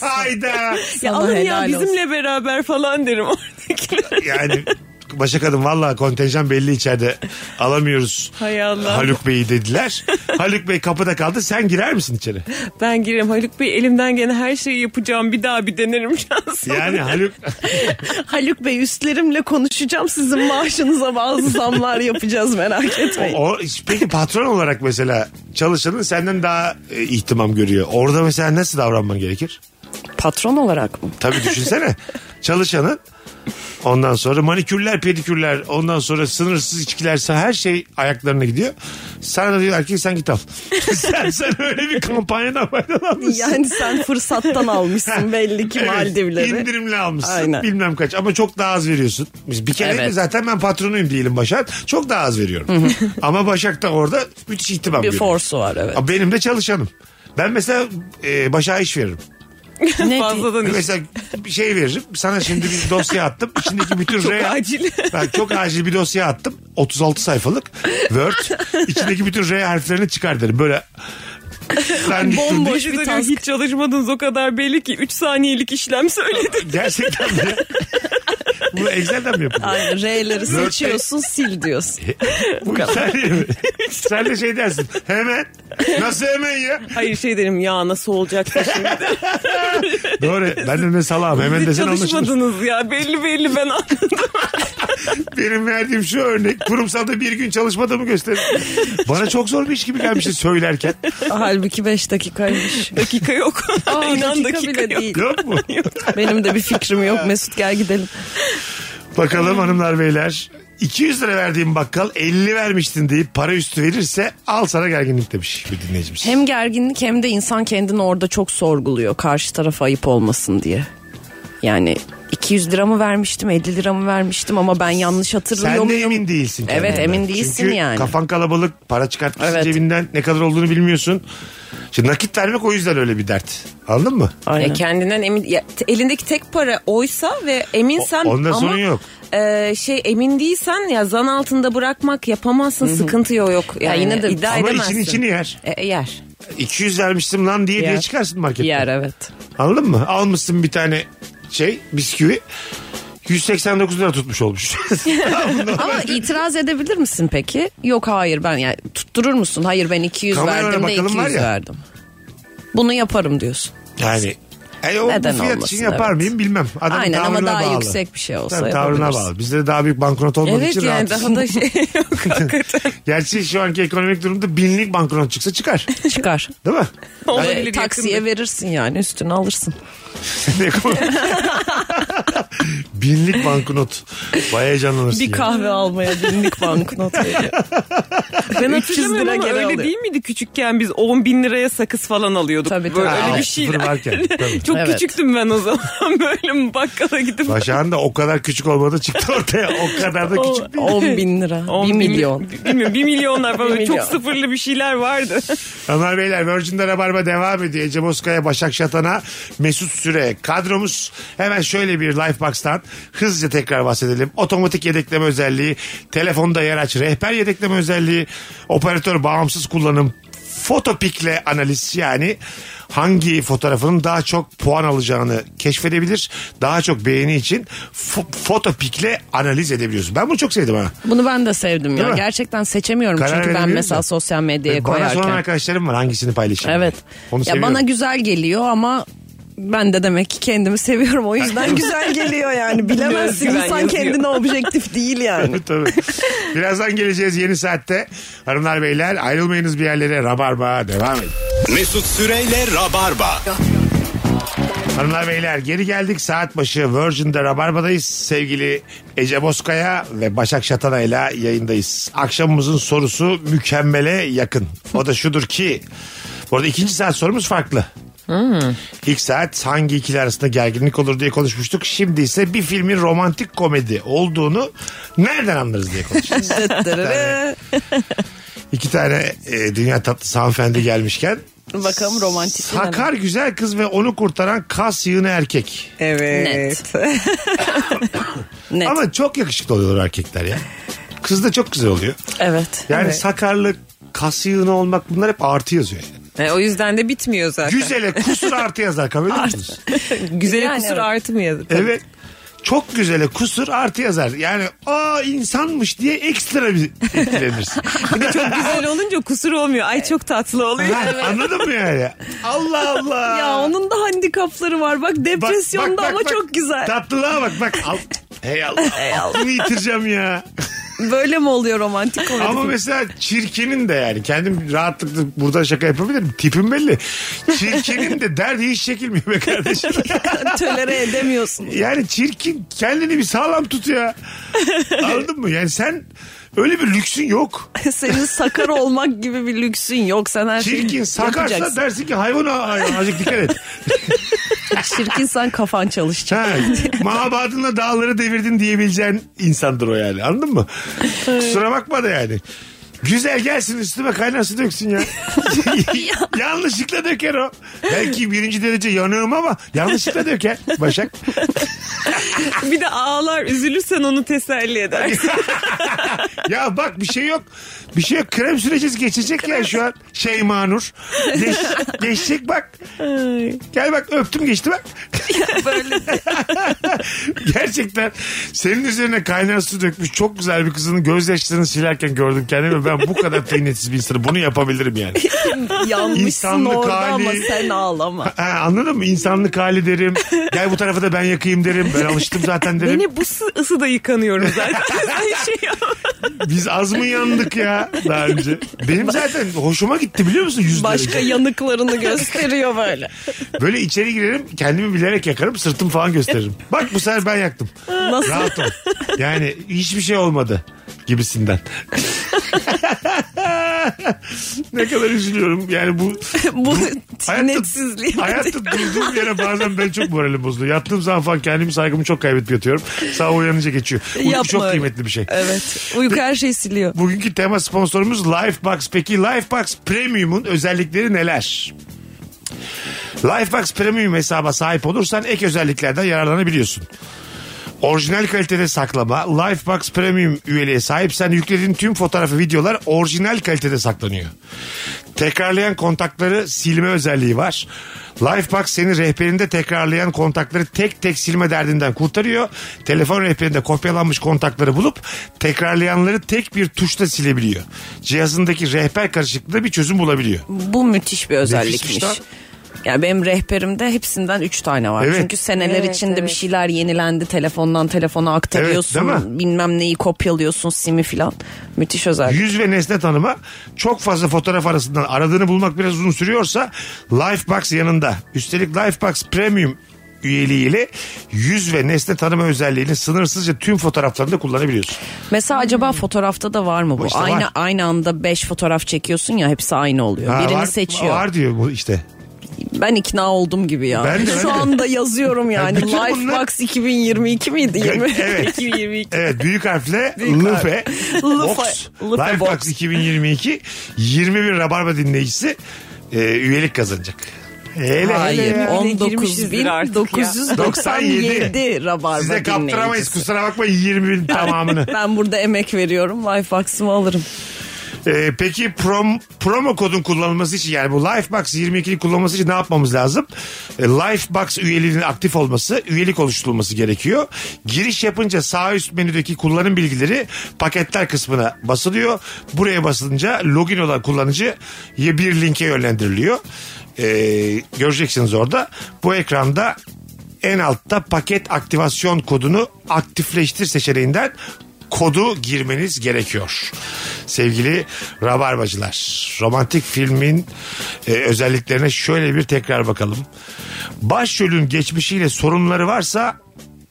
Speaker 3: Hayda.
Speaker 5: ya
Speaker 4: Sana
Speaker 5: alın ya
Speaker 4: helal olsun.
Speaker 5: bizimle beraber falan derim oradakilere.
Speaker 3: Yani Başak Kadın valla kontenjan belli içeride alamıyoruz.
Speaker 5: Hay Allah.
Speaker 3: Haluk Bey'i dediler. Haluk Bey kapıda kaldı. Sen girer misin içeri?
Speaker 5: Ben girerim Haluk Bey elimden gelen her şeyi yapacağım. Bir daha bir denerim şansım.
Speaker 3: Yani Haluk
Speaker 4: Haluk Bey üstlerimle konuşacağım. Sizin maaşınıza bazı zamlar yapacağız merak etmeyin.
Speaker 3: o, peki patron olarak mesela çalışanın senden daha e, ihtimam görüyor. Orada mesela nasıl davranman gerekir?
Speaker 4: Patron olarak mı?
Speaker 3: Tabii düşünsene. Çalışanın ondan sonra manikürler, pedikürler, ondan sonra sınırsız içkiler, her şey ayaklarına gidiyor. Sana da diyorlar ki sen git al. sen, sen öyle bir kampanyadan faydalanmışsın.
Speaker 4: Yani sen fırsattan almışsın belli ki
Speaker 3: Evet,
Speaker 4: Maldivleri.
Speaker 3: indirimli almışsın
Speaker 4: Aynen.
Speaker 3: bilmem kaç ama çok daha az veriyorsun. Biz Bir kere
Speaker 4: Evet.
Speaker 3: zaten ben patronuyum diyelim Başak. Çok daha az veriyorum. ama Başak da orada müthiş ihtimam
Speaker 4: Bir
Speaker 3: görüyor.
Speaker 4: forsu var evet.
Speaker 3: Benim de çalışanım. Ben mesela e, Başak'a iş veririm.
Speaker 4: Ne
Speaker 5: Fazladan iş.
Speaker 3: Mesela bir şey veririm. Sana şimdi bir dosya attım. İçindeki bütün
Speaker 5: Çok
Speaker 3: R...
Speaker 5: acil.
Speaker 3: Ben çok acil bir dosya attım. 36 sayfalık. Word. İçindeki bütün R harflerini çıkar derim. Böyle dandik
Speaker 4: Bomboş bir task.
Speaker 5: hiç çalışmadınız o kadar belli ki 3 saniyelik işlem söyledim.
Speaker 3: Gerçekten mi? Bu Excel'den mi yapılıyor?
Speaker 4: Aynen R'leri seçiyorsun sil diyorsun.
Speaker 3: Bu sen, sen de şey dersin. Hemen. Nasıl hemen ya?
Speaker 5: Hayır şey derim ya nasıl olacaksa şimdi.
Speaker 3: Doğru. Ben de ne salağım. Hemen desen anlaşılır.
Speaker 5: çalışmadınız ya belli belli ben anladım.
Speaker 3: Benim verdiğim şu örnek. Kurumsalda bir gün çalışmadığımı gösterir. Bana çok zor bir iş gibi gelmişti söylerken.
Speaker 4: Halbuki 5 dakikaymış.
Speaker 5: dakika yok.
Speaker 4: Aa,
Speaker 5: İnan
Speaker 4: dakika
Speaker 5: dakika,
Speaker 4: bile
Speaker 5: yok.
Speaker 4: değil.
Speaker 3: Yok mu?
Speaker 4: Benim de bir fikrim yok. Mesut gel gidelim.
Speaker 3: Bakalım hanımlar beyler. 200 lira verdiğim bakkal 50 vermiştin deyip para üstü verirse al sana gerginlik demiş bir dinleyicimiz.
Speaker 4: Hem gerginlik hem de insan kendini orada çok sorguluyor. Karşı tarafa ayıp olmasın diye. Yani 200 lira mı vermiştim 50 lira mı vermiştim ama ben yanlış hatırlıyor
Speaker 3: Sen de emin değilsin.
Speaker 4: Evet,
Speaker 3: kendinden.
Speaker 4: emin değilsin
Speaker 3: Çünkü
Speaker 4: yani.
Speaker 3: kafan kalabalık para çıkartmışsın
Speaker 4: Evet.
Speaker 3: cebinden ne kadar olduğunu bilmiyorsun. Şimdi nakit vermek o yüzden öyle bir dert. Anladın mı?
Speaker 4: Aynen.
Speaker 5: E, kendinden emin ya, elindeki tek para oysa ve eminsen
Speaker 3: O- onda
Speaker 5: ama
Speaker 3: sorun yok.
Speaker 5: e, şey emin değilsen ya zan altında bırakmak yapamazsın sıkıntı yok yok yani
Speaker 4: yine de-
Speaker 5: iddia
Speaker 3: Ama
Speaker 5: edemezsin.
Speaker 3: için içini yer.
Speaker 5: E, yer.
Speaker 3: 200 vermiştim lan diye diye
Speaker 4: Yer.
Speaker 3: çıkarsın marketten.
Speaker 4: Yer evet.
Speaker 3: Anladın mı? Almışsın bir tane şey bisküvi. 189 lira tutmuş olmuş.
Speaker 4: Ama itiraz edebilir misin peki? Yok hayır ben yani tutturur musun? Hayır ben 200
Speaker 3: Kameraya
Speaker 4: verdim de
Speaker 3: bakalım var
Speaker 4: 200
Speaker 3: ya.
Speaker 4: verdim. Bunu yaparım diyorsun.
Speaker 3: yani e, o
Speaker 4: Neden
Speaker 3: bu fiyat
Speaker 4: olmasın,
Speaker 3: için yapar
Speaker 4: evet.
Speaker 3: mıyım bilmem. Adam
Speaker 4: Aynen ama daha
Speaker 3: bağlı.
Speaker 4: yüksek bir şey olsa
Speaker 3: Tabii, tavrına
Speaker 4: yapabilirsin.
Speaker 3: bağlı. Bizde de daha büyük banknot olmadığı
Speaker 5: Evet
Speaker 3: için
Speaker 5: yani
Speaker 3: rahatız.
Speaker 5: daha da şey yok hakikaten.
Speaker 3: Gerçi şu anki ekonomik durumda binlik banknot çıksa çıkar.
Speaker 4: Çıkar.
Speaker 3: Değil mi?
Speaker 5: Olabilir
Speaker 4: taksiye
Speaker 5: yakında.
Speaker 4: verirsin yani üstüne alırsın.
Speaker 3: Ne binlik banknot. Bayağı heyecanlanırsın.
Speaker 4: Bir
Speaker 3: ya.
Speaker 4: kahve almaya binlik banknot.
Speaker 5: Ben
Speaker 4: 300
Speaker 5: hatırlamıyorum
Speaker 4: lira
Speaker 5: ama
Speaker 4: geri
Speaker 5: öyle
Speaker 4: alıyor.
Speaker 5: değil miydi küçükken biz 10 bin liraya sakız falan alıyorduk.
Speaker 4: Tabii,
Speaker 5: Böyle
Speaker 4: tabii.
Speaker 5: öyle
Speaker 3: Ha,
Speaker 5: bir
Speaker 3: sıfır
Speaker 5: şeyler.
Speaker 3: varken, tabii.
Speaker 5: Çok
Speaker 4: Evet.
Speaker 5: küçüktüm ben o zaman böyle bakkala gidip.
Speaker 3: Başağın da o kadar küçük olmadı çıktı ortaya. O kadar da küçük değil.
Speaker 4: 10 bin lira.
Speaker 5: 10
Speaker 4: 1
Speaker 5: bin-
Speaker 4: milyon.
Speaker 5: Bilmiyorum 1 milyonlar falan
Speaker 4: Bir
Speaker 5: böyle çok
Speaker 4: milyon.
Speaker 5: sıfırlı bir şeyler vardı.
Speaker 3: Hanımlar beyler Virgin'de Rabarba devam ediyor. Ece Bozkaya, Başak Şatan'a, Mesut Süre. Kadromuz hemen şöyle bir Lifebox'tan hızlıca tekrar bahsedelim. Otomatik yedekleme özelliği, telefonda yer aç, rehber yedekleme özelliği, operatör bağımsız kullanım, fotopikle analiz yani hangi fotoğrafının daha çok puan alacağını keşfedebilir. Daha çok beğeni için fo- fotopikle analiz edebiliyorsun. Ben bunu çok sevdim ha.
Speaker 4: Bunu ben de sevdim
Speaker 3: Değil
Speaker 4: ya.
Speaker 3: mi?
Speaker 4: Gerçekten seçemiyorum
Speaker 3: Karar
Speaker 4: çünkü ben mesela
Speaker 3: musun?
Speaker 4: sosyal medyaya
Speaker 3: Bana soran
Speaker 4: koyarken.
Speaker 3: arkadaşlarım var hangisini paylaşayım.
Speaker 4: Evet.
Speaker 3: Onu
Speaker 4: ya
Speaker 3: seviyorum.
Speaker 4: bana güzel geliyor ama ben de demek ki kendimi seviyorum. O yüzden güzel geliyor yani. Bilemezsin insan
Speaker 5: yazıyor.
Speaker 4: kendine objektif değil yani.
Speaker 3: Tabii. Birazdan geleceğiz yeni saatte. Hanımlar beyler ayrılmayınız bir yerlere. Rabarba devam edin.
Speaker 2: Mesut Süreyle Rabarba.
Speaker 3: Hanımlar beyler geri geldik saat başı Virgin'de Rabarba'dayız. Sevgili Ece Bozkaya ve Başak Şatanay'la yayındayız. Akşamımızın sorusu mükemmele yakın. O da şudur ki bu arada ikinci saat sorumuz farklı. İlk saat hangi ikili arasında gerginlik olur diye konuşmuştuk. Şimdi ise bir filmin romantik komedi olduğunu nereden anlarız diye konuşacağız. İki tane e, dünya tatlısı hanımefendi gelmişken
Speaker 4: Bakalım romantik mi?
Speaker 3: Sakar güzel kız ve onu kurtaran kas yığını erkek.
Speaker 5: Evet.
Speaker 4: Net.
Speaker 3: Ama çok yakışıklı oluyorlar erkekler ya. Kız da çok güzel oluyor.
Speaker 4: Evet.
Speaker 3: Yani
Speaker 5: Evet.
Speaker 3: sakarlık, kas yığını olmak bunlar hep artı yazıyor. Yani.
Speaker 5: E, o yüzden de bitmiyor zaten.
Speaker 3: Güzele kusur artı yazar kabul ediyor musunuz?
Speaker 5: Güzele
Speaker 4: Yani
Speaker 5: kusur
Speaker 4: evet.
Speaker 5: artı mı yazdı?
Speaker 3: Evet. Çok güzele kusur artı yazar. Yani aa insanmış diye ekstra bir etkilenirsin.
Speaker 5: Bir de çok güzel olunca kusur olmuyor. Ay çok tatlı oluyor.
Speaker 3: Ha, Anladın mı yani? Allah Allah.
Speaker 4: Ya onun da handikapları var. Bak
Speaker 3: Bak,
Speaker 4: depresyonda
Speaker 3: bak, bak,
Speaker 4: ama
Speaker 3: bak.
Speaker 4: çok güzel.
Speaker 3: Tatlılığa bak bak. Al. Hey Allah. Aklımı yitireceğim ya.
Speaker 4: Böyle mi oluyor romantik komedi?
Speaker 3: Ama mesela çirkinin de yani kendim rahatlıkla burada şaka yapabilirim. Tipim belli. Çirkinin de derdi hiç çekilmiyor be kardeşim.
Speaker 4: Tölere edemiyorsun.
Speaker 3: yani çirkin kendini bir sağlam tut ya. Anladın mı? Yani sen öyle bir lüksün yok.
Speaker 4: Senin sakar olmak gibi bir lüksün yok. Sen her şeyi
Speaker 3: Çirkin sakarsa
Speaker 4: yapacaksın.
Speaker 3: dersin ki hayvana ay- azıcık dikkat et.
Speaker 4: Çirkinsen kafan çalışacak.
Speaker 3: Ha, mahabadınla dağları devirdin diyebileceğin insandır o yani anladın mı? Kusura bakma da yani. Güzel gelsin üstüme kaynar su döksün ya. yanlışlıkla döker o. Belki birinci derece yanığım ama yanlışlıkla döker Başak.
Speaker 5: Bir de ağlar üzülürsen onu teselli edersin.
Speaker 3: ya bak bir şey yok. Bir şey yok. Krem süreceğiz geçecek ya şu an. Şeyma Nur. Geç, geçecek bak. Gel bak öptüm geçti bak.
Speaker 4: Böyle
Speaker 3: Gerçekten senin üzerine kaynar su dökmüş çok güzel bir kızın gözyaşlarını silerken gördüm kendimi. Ben bu kadar tıynetsiz bir insanım. Bunu yapabilirim yani.
Speaker 4: yanmışsın
Speaker 3: İnsanlık
Speaker 4: orada
Speaker 3: hali.
Speaker 4: ama sen ağlama.
Speaker 3: Ha, anladın mı? İnsanlık hali derim. Gel bu tarafa da ben yakayım derim. Ben alıştım zaten derim.
Speaker 5: Beni bu sı- ısıda yıkanıyorum zaten. Şey.
Speaker 3: Biz az mı yandık ya daha önce? Benim zaten hoşuma gitti biliyor musun? Yüz
Speaker 4: Başka
Speaker 3: derece.
Speaker 4: yanıklarını gösteriyor böyle.
Speaker 3: Böyle içeri girerim kendimi bilerek yakarım sırtım falan gösteririm. Bak bu sefer ben yaktım.
Speaker 4: Nasıl?
Speaker 3: Rahat ol. Yani hiçbir şey olmadı gibisinden. ne kadar üzülüyorum. Yani bu
Speaker 4: Bu netsizliği.
Speaker 3: hayatta durduğum yere bazen ben çok moralim bozuluyor. Yattığım zaman falan kendimi saygımı çok kaybedip yatıyorum. Sağ uyanınca geçiyor. Uyku
Speaker 4: Yapma
Speaker 3: çok
Speaker 4: öyle.
Speaker 3: kıymetli bir şey.
Speaker 4: Evet. Uyku her şeyi siliyor.
Speaker 3: Bugünkü tema sponsorumuz Lifebox. Peki Lifebox Premium'un özellikleri neler? Lifebox Premium hesaba sahip olursan ek özelliklerden yararlanabiliyorsun. Orijinal kalitede saklama, Lifebox Premium üyeliğe sahipsen yüklediğin tüm fotoğraf ve videolar orijinal kalitede saklanıyor. Tekrarlayan kontakları silme özelliği var. Lifebox seni rehberinde tekrarlayan kontakları tek tek silme derdinden kurtarıyor. Telefon rehberinde kopyalanmış kontakları bulup tekrarlayanları tek bir tuşla silebiliyor. Cihazındaki rehber karışıklığında bir çözüm bulabiliyor.
Speaker 4: Bu müthiş bir özellikmiş.
Speaker 3: Nefismiş lan.
Speaker 4: Yani benim rehberimde hepsinden 3 tane var.
Speaker 3: Evet.
Speaker 4: Çünkü seneler
Speaker 5: Evet,
Speaker 4: içinde bir
Speaker 5: evet.
Speaker 4: şeyler yenilendi. Telefondan telefona aktarıyorsun.
Speaker 3: Evet,
Speaker 4: bilmem neyi kopyalıyorsun. Simi filan. Müthiş özellik.
Speaker 3: Yüz ve nesne tanıma çok fazla fotoğraf arasından aradığını bulmak biraz uzun sürüyorsa Lifebox yanında. Üstelik Lifebox Premium üyeliğiyle yüz ve nesne tanıma özelliğini sınırsızca tüm fotoğraflarında kullanabiliyorsun.
Speaker 4: Mesela acaba fotoğrafta da var mı bu?
Speaker 3: İşte
Speaker 4: aynı
Speaker 3: var.
Speaker 4: aynı anda 5 fotoğraf çekiyorsun ya hepsi aynı oluyor.
Speaker 3: Ha,
Speaker 4: Birini
Speaker 3: var-
Speaker 4: seçiyor.
Speaker 3: Var diyor bu işte.
Speaker 4: Ben ikna oldum gibi ya.
Speaker 3: Ben de, ben
Speaker 4: Şu
Speaker 3: de.
Speaker 4: anda yazıyorum yani.
Speaker 3: bütün bunlar-
Speaker 4: Lifebox 2022 miydi? 20?
Speaker 3: Evet.
Speaker 5: 2022.
Speaker 3: Evet büyük harfle
Speaker 4: Büyük harf.
Speaker 3: LUFE
Speaker 4: Lufe-
Speaker 3: Box
Speaker 4: Lufe
Speaker 3: Lifebox
Speaker 4: Box.
Speaker 3: 2022 21 Rabarba dinleyicisi e, üyelik kazanacak. Hele
Speaker 4: Hayır.
Speaker 3: hele ya.
Speaker 5: girmişizdir artık ya.
Speaker 4: 1997 Rabarba
Speaker 3: Size kaptıramayız
Speaker 4: dinleyicisi.
Speaker 3: kusura bakma 20 bin tamamını.
Speaker 4: Ben burada emek veriyorum. Lifebox'ımı alırım.
Speaker 3: Ee, peki prom, promo kodun kullanılması için yani bu Lifebox 22'yi kullanılması için ne yapmamız lazım? Ee, Lifebox üyeliğinin aktif olması, üyelik oluşturulması gerekiyor. Giriş yapınca sağ üst menüdeki kullanım bilgileri paketler kısmına basılıyor. Buraya basılınca login olan kullanıcı bir linke yönlendiriliyor. Ee, göreceksiniz orada. Bu ekranda en altta paket aktivasyon kodunu aktifleştir seçeneğinden kodu girmeniz gerekiyor. Sevgili Rabarbacılar, romantik filmin e, özelliklerine şöyle bir tekrar bakalım. Başrolün geçmişiyle sorunları varsa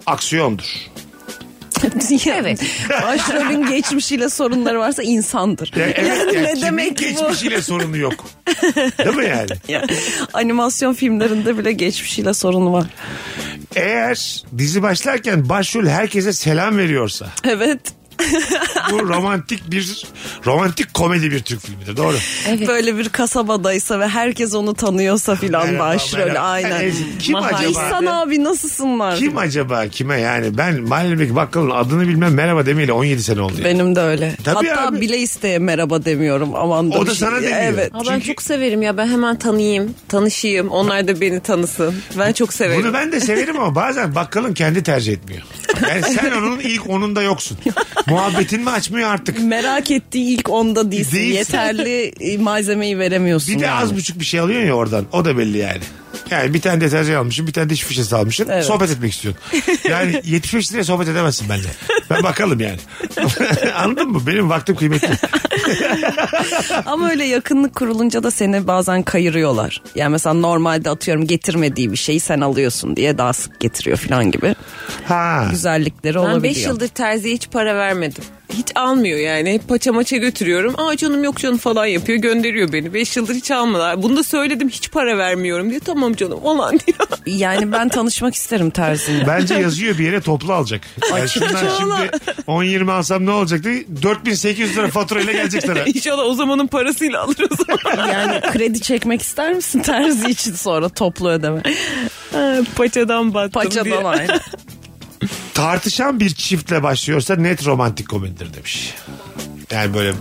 Speaker 3: aksiyondur.
Speaker 4: evet. Başrolün geçmişiyle sorunları varsa insandır.
Speaker 3: Ya evet, ya
Speaker 4: ne
Speaker 3: kimin
Speaker 4: demek ki bu?
Speaker 3: geçmişiyle sorunu yok. Değil mi yani?
Speaker 4: Ya, animasyon filmlerinde bile geçmişiyle sorunu var.
Speaker 3: Eğer dizi başlarken başrol herkese selam veriyorsa
Speaker 4: Evet.
Speaker 3: Bu romantik bir romantik komedi bir Türk filmidir. Doğru.
Speaker 4: Böyle bir kasabadaysa ve herkes onu tanıyorsa filan
Speaker 3: Merhaba,
Speaker 4: başrol
Speaker 3: merhaba.
Speaker 4: aynen.
Speaker 3: Yani kim acaba?
Speaker 4: İhsan abi nasılsınlar?
Speaker 3: Kim acaba kime yani ben mahalledeki bakkalın adını bilmem merhaba demeyle 17 sene oldu.
Speaker 4: Benim de öyle.
Speaker 3: Tabii
Speaker 4: Hatta
Speaker 3: abi.
Speaker 4: bile isteye merhaba demiyorum. Aman da
Speaker 3: O
Speaker 4: bir
Speaker 3: da
Speaker 4: şey-
Speaker 3: sana demiyor.
Speaker 4: Evet.
Speaker 5: Ha, ben
Speaker 3: Çünkü-
Speaker 5: çok severim ya ben hemen tanıyayım, tanışayım. Onlar da beni tanısın. Ben çok severim.
Speaker 3: Bunu ben de severim ama bazen bakkalın kendi tercih etmiyor. Yani sen onun ilk onunda yoksun. Muhabbetin mi açmıyor artık?
Speaker 4: Merak ettiği ilk onda değilsin.
Speaker 3: Değilsin.
Speaker 4: Yeterli e, malzemeyi veremiyorsun.
Speaker 3: Bir de
Speaker 4: yani.
Speaker 3: az buçuk bir şey alıyorsun ya oradan. O da belli yani. Yani bir tane deterjan almışsın, bir tane diş fişesi almışsın.
Speaker 4: Evet.
Speaker 3: Sohbet etmek istiyorsun. Yani 75 liraya sohbet edemezsin bence. Ben bakalım yani. Anladın mı? Benim vaktim kıymetli.
Speaker 4: Ama öyle yakınlık kurulunca da seni bazen kayırıyorlar. Yani mesela normalde atıyorum getirmediği bir şeyi sen alıyorsun diye daha sık getiriyor falan gibi.
Speaker 3: Ha.
Speaker 4: Güzellikleri
Speaker 5: Ben
Speaker 4: olabiliyor.
Speaker 5: 5 yıldır terziye hiç para vermedim. Hiç almıyor yani. Hep paça maça götürüyorum. Aa canım yok canım falan yapıyor. Gönderiyor beni. 5 yıldır hiç almadılar. Bunu da söyledim hiç para vermiyorum diye. Tamam canım falan diyor.
Speaker 4: Yani ben tanışmak isterim terzinle.
Speaker 3: Bence yazıyor bir yere toplu alacak. Yani şundan şimdi 10-20 alsam ne olacak diye 4800 lira faturayla gelecek sana.
Speaker 5: İnşallah o zamanın parasıyla alır o zaman.
Speaker 4: Yani kredi çekmek ister misin terzi için sonra toplu ödeme?
Speaker 5: Paçadan battım diye.
Speaker 4: Paçadan aynı.
Speaker 3: Tartışan bir çiftle başlıyorsa net romantik komedidir demiş. Yani böyle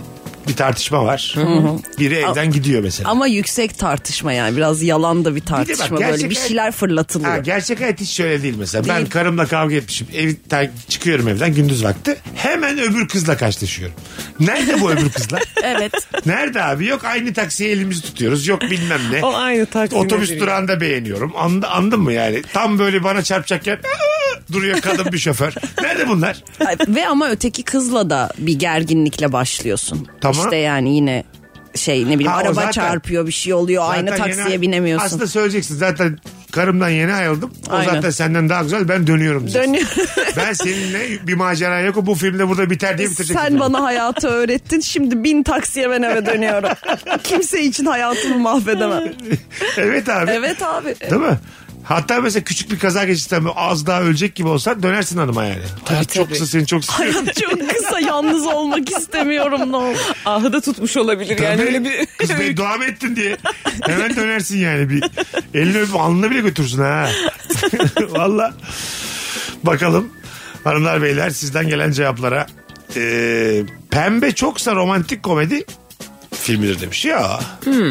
Speaker 3: bir tartışma var. Biri evden gidiyor mesela.
Speaker 4: Ama yüksek tartışma yani biraz yalan da bir
Speaker 3: bak,
Speaker 4: tartışma böyle
Speaker 3: gerçek
Speaker 4: bir
Speaker 3: hayat-
Speaker 4: şeyler fırlatılıyor.
Speaker 3: Ha, gerçek hayat hiç şöyle değil mesela. Ben
Speaker 4: Değil.
Speaker 3: karımla kavga etmişim. Evden çıkıyorum evden gündüz vakti. Hemen öbür kızla karşılaşıyorum. Nerede bu öbür kızla?
Speaker 4: Evet.
Speaker 3: Nerede abi? Yok aynı taksiye elimizi tutuyoruz. Yok bilmem ne.
Speaker 5: O aynı taksime
Speaker 3: Otobüs
Speaker 5: biniyor.
Speaker 3: durağında beğeniyorum. Andı, andın mı yani? Tam böyle bana çarpacakken "Aa!" duruyor kadın bir şoför. Nerede bunlar?
Speaker 4: Ve ama öteki kızla da bir gerginlikle başlıyorsun.
Speaker 3: Tamam.
Speaker 4: İşte yani yine şey ne bileyim
Speaker 3: Ha, o
Speaker 4: araba
Speaker 3: zaten-
Speaker 4: çarpıyor bir şey oluyor aynı
Speaker 3: Zaten
Speaker 4: taksiye
Speaker 3: yeni-
Speaker 4: binemiyorsun.
Speaker 3: Aslında söyleyeceksin zaten karımdan yeni ayrıldım. O
Speaker 4: Aynen.
Speaker 3: zaten senden daha güzel ben dönüyorum. diyeceksin.
Speaker 4: Dönüyor.
Speaker 3: ben seninle bir macera yok bu filmde burada biter diye bitireceksin.
Speaker 4: Sen bana hayatı öğrettin şimdi bin taksiye ben eve dönüyorum. Kimse için hayatımı mahvedemem.
Speaker 3: evet abi.
Speaker 4: Evet abi.
Speaker 3: Değil mi? Hatta mesela küçük bir kaza geçirsen az daha ölecek gibi olsan dönersin hanıma yani. Hayat çok kısa seni çok seviyorum.
Speaker 4: Hayat çok kısa yalnız olmak istemiyorum ne olur.
Speaker 5: Ahı da tutmuş olabilir yani
Speaker 3: Tabii.
Speaker 5: öyle bir...
Speaker 3: Kız beddua mı ettin diye. Hemen dönersin yani. Bir elini öpüp alnına bile götürsün ha. Valla. Bakalım hanımlar beyler sizden gelen cevaplara. Ee, pembe çoksa romantik komedi filmidir demiş. Ya.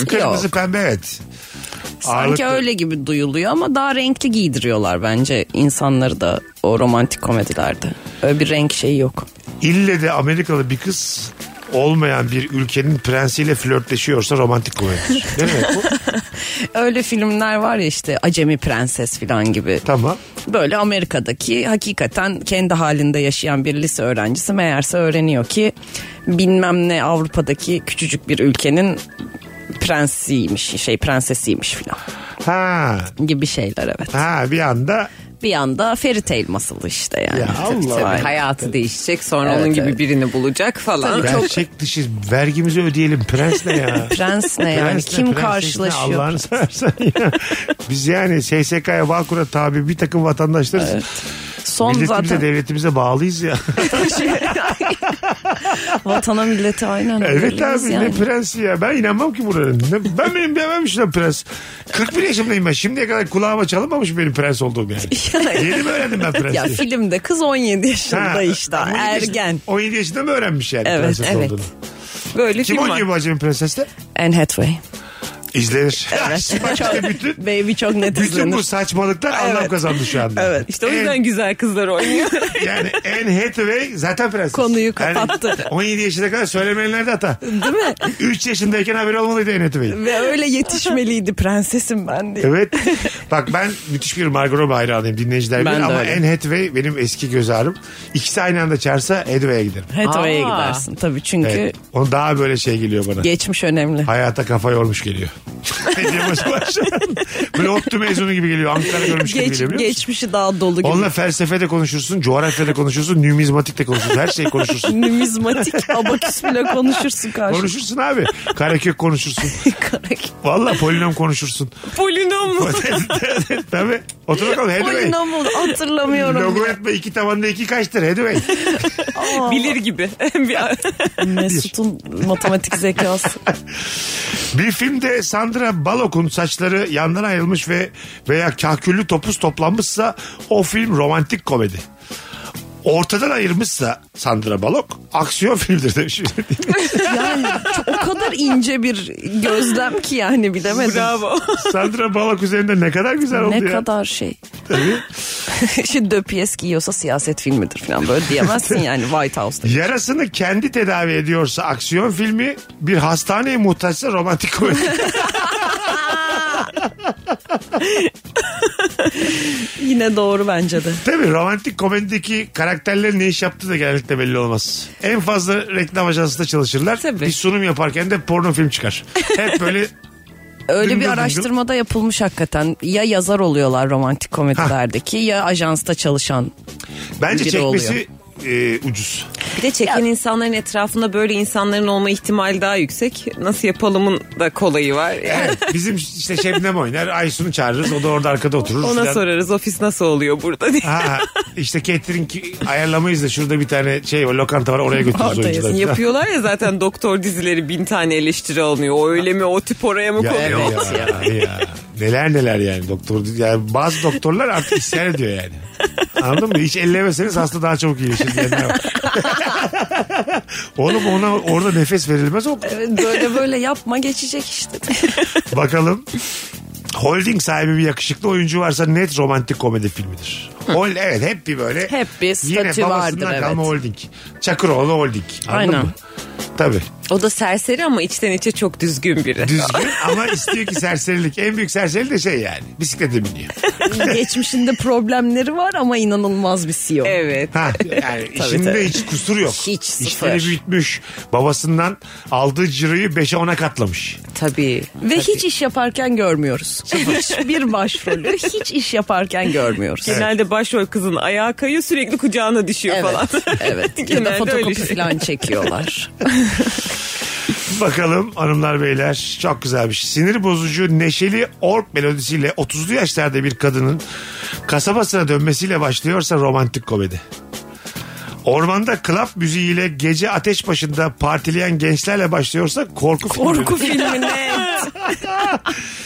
Speaker 3: Kırmızı
Speaker 4: yok.
Speaker 3: pembe evet.
Speaker 4: Sanki
Speaker 3: Ağırlıklı.
Speaker 4: öyle gibi duyuluyor ama daha renkli giydiriyorlar bence insanları da o romantik komedilerde. Öyle bir renk şeyi yok.
Speaker 3: İlle de Amerikalı bir kız olmayan bir ülkenin prensiyle flörtleşiyorsa romantik komedidir. Ne demek bu?
Speaker 4: Öyle filmler var ya işte Acemi Prenses falan gibi.
Speaker 3: Tamam.
Speaker 4: Böyle Amerika'daki hakikaten kendi halinde yaşayan bir lise öğrencisi meğerse öğreniyor ki bilmem ne Avrupa'daki küçücük bir ülkenin prensiymiş şey prensesiymiş falan
Speaker 3: Ha.
Speaker 4: gibi şeyler evet.
Speaker 3: Ha bir anda
Speaker 4: Bir anda fairy tale masalı işte yani.
Speaker 3: Ya Allah
Speaker 4: Tabii,
Speaker 3: Allah.
Speaker 5: Hayatı değişecek sonra
Speaker 4: Evet,
Speaker 5: onun gibi
Speaker 4: evet.
Speaker 5: birini bulacak falan.
Speaker 3: gerçek dışı vergimizi ödeyelim. Prens ne ya?
Speaker 4: Prens ne yani
Speaker 3: Prens ne,
Speaker 4: kim
Speaker 3: prenses ne?
Speaker 4: karşılaşıyor?
Speaker 3: Allah'ını seversen ya. Biz yani SSK'ya Bağkur'a tabi bir takım vatandaşlarız.
Speaker 4: Son
Speaker 3: Milletimize
Speaker 4: zaten
Speaker 3: devletimize bağlıyız ya.
Speaker 4: vatana millete aynen.
Speaker 3: evet
Speaker 4: öyleyiz
Speaker 3: abi
Speaker 4: yani.
Speaker 3: ne prensi ya. Ben inanmam ki buna. Ne- Ben benim bilememişim lan prens. 41 yaşımdayım ben. Şimdiye kadar kulağıma çalınmamış benim prens olduğum yani. Yeni mi öğrendim ben prensi?
Speaker 4: Ya filmde kız 17 yaşında
Speaker 3: Ha,
Speaker 4: işte
Speaker 3: 17 yaşında-
Speaker 4: ergen.
Speaker 3: 17 yaşında mı öğrenmiş yani
Speaker 4: Evet,
Speaker 3: prenses
Speaker 4: evet.
Speaker 3: olduğunu?
Speaker 5: Böyle
Speaker 3: Kim
Speaker 5: film var.
Speaker 3: oynuyor bu Acemi Prenses'te?
Speaker 4: Anne Hathaway.
Speaker 3: İzlenir. Bak işte bütün,
Speaker 4: Baby çok net
Speaker 3: bütün
Speaker 4: izlenir.
Speaker 3: bu saçmalıklar anlam
Speaker 4: Evet.
Speaker 3: kazandı şu anda.
Speaker 4: Evet.
Speaker 5: İşte o yüzden
Speaker 3: En-
Speaker 5: güzel kızlar oynuyor.
Speaker 3: yani Anne Hathaway zaten prenses.
Speaker 4: Konuyu kapattı.
Speaker 3: Yani 17 yaşına kadar söylemeyenler de hata.
Speaker 4: Değil mi?
Speaker 3: 3 yaşındayken haberi olmalıydı Anne Hathaway'in.
Speaker 4: Ve öyle yetişmeliydi prensesim ben diye.
Speaker 3: Evet. Bak ben müthiş bir Margot Robbie hayranıyım dinleyiciler
Speaker 4: Ben
Speaker 3: bilir ama
Speaker 4: öyle.
Speaker 3: Anne Hathaway benim eski göz ağrım. İkisi aynı anda çağırsa Hathaway'e giderim.
Speaker 4: Hathaway'e gidersin tabii çünkü
Speaker 3: Evet. Onu daha böyle şey geliyor bana.
Speaker 4: geçmiş önemli.
Speaker 3: Hayata kafa yormuş geliyor. Ne diyeyim acaba? Böyle ODTÜ mezunu gibi geliyor. Ankara görmüş gibi
Speaker 4: Geç,
Speaker 3: geliyor biliyor musun?
Speaker 4: geçmişi daha dolu gibi.
Speaker 3: Onunla felsefede konuşursun, coğrafyada konuşursun, numizmatik de konuşursun. Her şeyi konuşursun.
Speaker 4: Numizmatik abaküs bile konuşursun karşı.
Speaker 3: konuşursun abi. Karekök konuşursun.
Speaker 4: Karak-
Speaker 3: Valla polinom konuşursun.
Speaker 5: Polinom mu?
Speaker 3: Tabii. Otur bakalım Hathaway.
Speaker 4: Polinom oldu hatırlamıyorum.
Speaker 3: Logaritma iki tabanda iki kaçtır Hathaway?
Speaker 5: Bilir gibi. Bir-
Speaker 4: Mesut'un matematik zekası.
Speaker 3: Bir filmde Sandra Bullock'un saçları yandan ayrılmış ve veya kahküllü topuz toplanmışsa o film romantik komedi. Ortadan ayırmışsa Sandra Bullock aksiyon filmdir demiş.
Speaker 4: Yani çok- o kadar ince bir gözlem ki yani bilemedim.
Speaker 5: Bravo.
Speaker 3: Sandra Bullock üzerinde ne kadar güzel oldu
Speaker 4: Ne
Speaker 3: ya.
Speaker 4: kadar şey.
Speaker 3: Tabii.
Speaker 4: Şimdi döpiyes giyiyorsa siyaset filmidir falan böyle diyemezsin yani White House'da.
Speaker 3: Yarasını kendi tedavi ediyorsa aksiyon filmi, bir hastaneye muhtaçsa romantik komedi.
Speaker 4: Yine doğru bence de.
Speaker 3: Tabii romantik komedideki karakterlerin ne iş yaptığı da genellikle belli olmaz. En fazla reklam ajansında çalışırlar.
Speaker 5: Tabii.
Speaker 3: Bir sunum yaparken de porno film çıkar. Hep böyle
Speaker 4: Öyle bir araştırmada yapılmış hakikaten. Ya yazar oluyorlar romantik komedilerdeki ya ajansta çalışan.
Speaker 3: bence
Speaker 4: Biri
Speaker 3: çekmesi e, ucuz.
Speaker 5: Bir de çeken insanların etrafında böyle insanların olma ihtimali daha yüksek. Nasıl yapalımın da kolayı var. Yani
Speaker 3: Evet, bizim işte Şebnem oynar. Aysun'u çağırırız. O da orada arkada oturur.
Speaker 5: ona
Speaker 3: filan.
Speaker 5: sorarız ofis nasıl oluyor burada diye.
Speaker 3: Ha, işte catering ayarlamayız da şurada bir tane şey var lokanta var oraya götürürüz oyuncuları.
Speaker 5: Yapıyorlar ya zaten doktor dizileri bin tane eleştiri alınıyor. O öyle mi o tip oraya mı
Speaker 3: Ya,
Speaker 5: konuyor?
Speaker 3: ya, ya. Neler neler yani doktor. Yani bazı doktorlar artık isyan ediyor yani. Anladın mı? Hiç ellemeseniz hasta daha çabuk iyileşir diyenler var. Oğlum ona orada nefes verilmez o.
Speaker 4: Evet, böyle böyle yapma geçecek işte.
Speaker 3: Bakalım. Holding sahibi bir yakışıklı oyuncu varsa net romantik komedi filmidir. Hol, evet hep bir böyle.
Speaker 4: Hep bir
Speaker 3: Yine
Speaker 4: statü
Speaker 3: babasından
Speaker 4: vardır,
Speaker 3: kalma
Speaker 4: evet.
Speaker 3: holding. Çakıroğlu holding. Anladın
Speaker 4: Aynen.
Speaker 3: mı? Tabii.
Speaker 5: O da serseri ama içten içe çok düzgün biri.
Speaker 3: Düzgün ama istiyor ki serserilik. En büyük serseri de şey yani. Bisiklete biniyor.
Speaker 4: Geçmişinde problemleri var ama inanılmaz bir CEO.
Speaker 5: Evet.
Speaker 3: Ha, yani
Speaker 4: Tabii,
Speaker 3: işinde
Speaker 4: tabii.
Speaker 3: hiç kusur yok.
Speaker 4: Hiç sıfır.
Speaker 3: İşleri büyütmüş. Babasından aldığı ciroyu 5'e 10'a katlamış.
Speaker 5: Tabii.
Speaker 4: Ve hiç iş yaparken görmüyoruz. Hiçbir başrolü hiç iş yaparken görmüyoruz.
Speaker 5: Genelde başrol kızın ayağı kayıyor sürekli kucağına düşüyor
Speaker 4: Evet.
Speaker 5: falan.
Speaker 4: Evet. ya da fotokopi
Speaker 5: şey.
Speaker 4: falan çekiyorlar.
Speaker 3: Bakalım hanımlar beyler çok güzel bir şey. Sinir bozucu neşeli ork melodisiyle 30'lu yaşlarda bir kadının kasabasına dönmesiyle başlıyorsa romantik komedi. Ormanda club müziğiyle gece ateş başında partileyen gençlerle başlıyorsa korku filmi.
Speaker 4: Korku filmi net.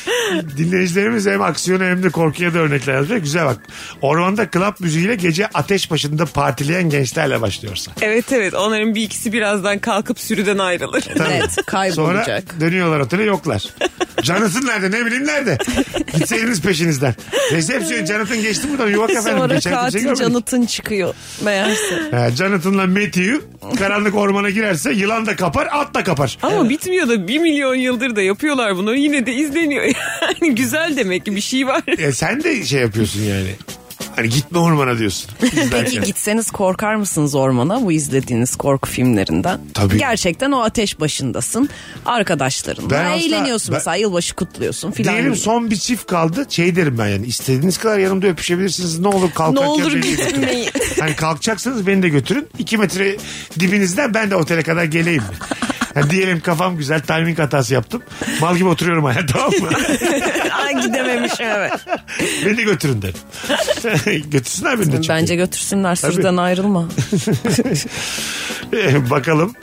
Speaker 3: Dinleyicilerimiz hem aksiyona hem de korkuya da örnekler yazıyor. Güzel bak. Ormanda club müziğiyle gece ateş başında partileyen gençlerle başlıyorsa.
Speaker 5: Evet evet onların bir ikisi birazdan kalkıp sürüden ayrılır.
Speaker 4: Net kaybolacak.
Speaker 3: Sonra dönüyorlar otele yoklar. Jonathan nerede ne bileyim nerede? Gitseydiniz peşinizden. Resepsiyon Jonathan geçti buradan yuvak efendim.
Speaker 4: Sonra
Speaker 3: Geçen
Speaker 4: katil
Speaker 3: görmedik.
Speaker 4: Jonathan çıkıyor meğerse.
Speaker 3: Ha, Jonathan'la Matthew karanlık ormana girerse yılan da kapar at da kapar.
Speaker 5: Ama bitmiyor da bir milyon yıldır da yapıyorlar bunu yine de izleniyor. Yani güzel demek ki bir şey var.
Speaker 3: E, sen de şey yapıyorsun yani. Hani gitme ormana diyorsun.
Speaker 4: Peki gitseniz korkar mısınız ormana bu izlediğiniz korku filmlerinden?
Speaker 3: Tabii.
Speaker 4: Gerçekten o ateş başındasın. Arkadaşlarınla
Speaker 3: Ben
Speaker 4: eğleniyorsun
Speaker 3: ben-
Speaker 4: mesela yılbaşı kutluyorsun filan.
Speaker 3: Diyelim son bir çift kaldı. Şey derim ben yani istediğiniz kadar yanımda öpüşebilirsiniz. Ne olur kalkarken
Speaker 4: Ne olur gitmeyin.
Speaker 3: Hani kalkacaksanız beni de götürün. İki metre dibinizden ben de otele kadar geleyim? Yani diyelim kafam güzel timing hatası yaptım. Mal gibi oturuyorum hala tamam mı?
Speaker 4: Ay gidememişim evet.
Speaker 3: beni götürün derim. Götürsünler beni de çünkü.
Speaker 4: Bence götürsünler sürüden ayrılma.
Speaker 3: Bakalım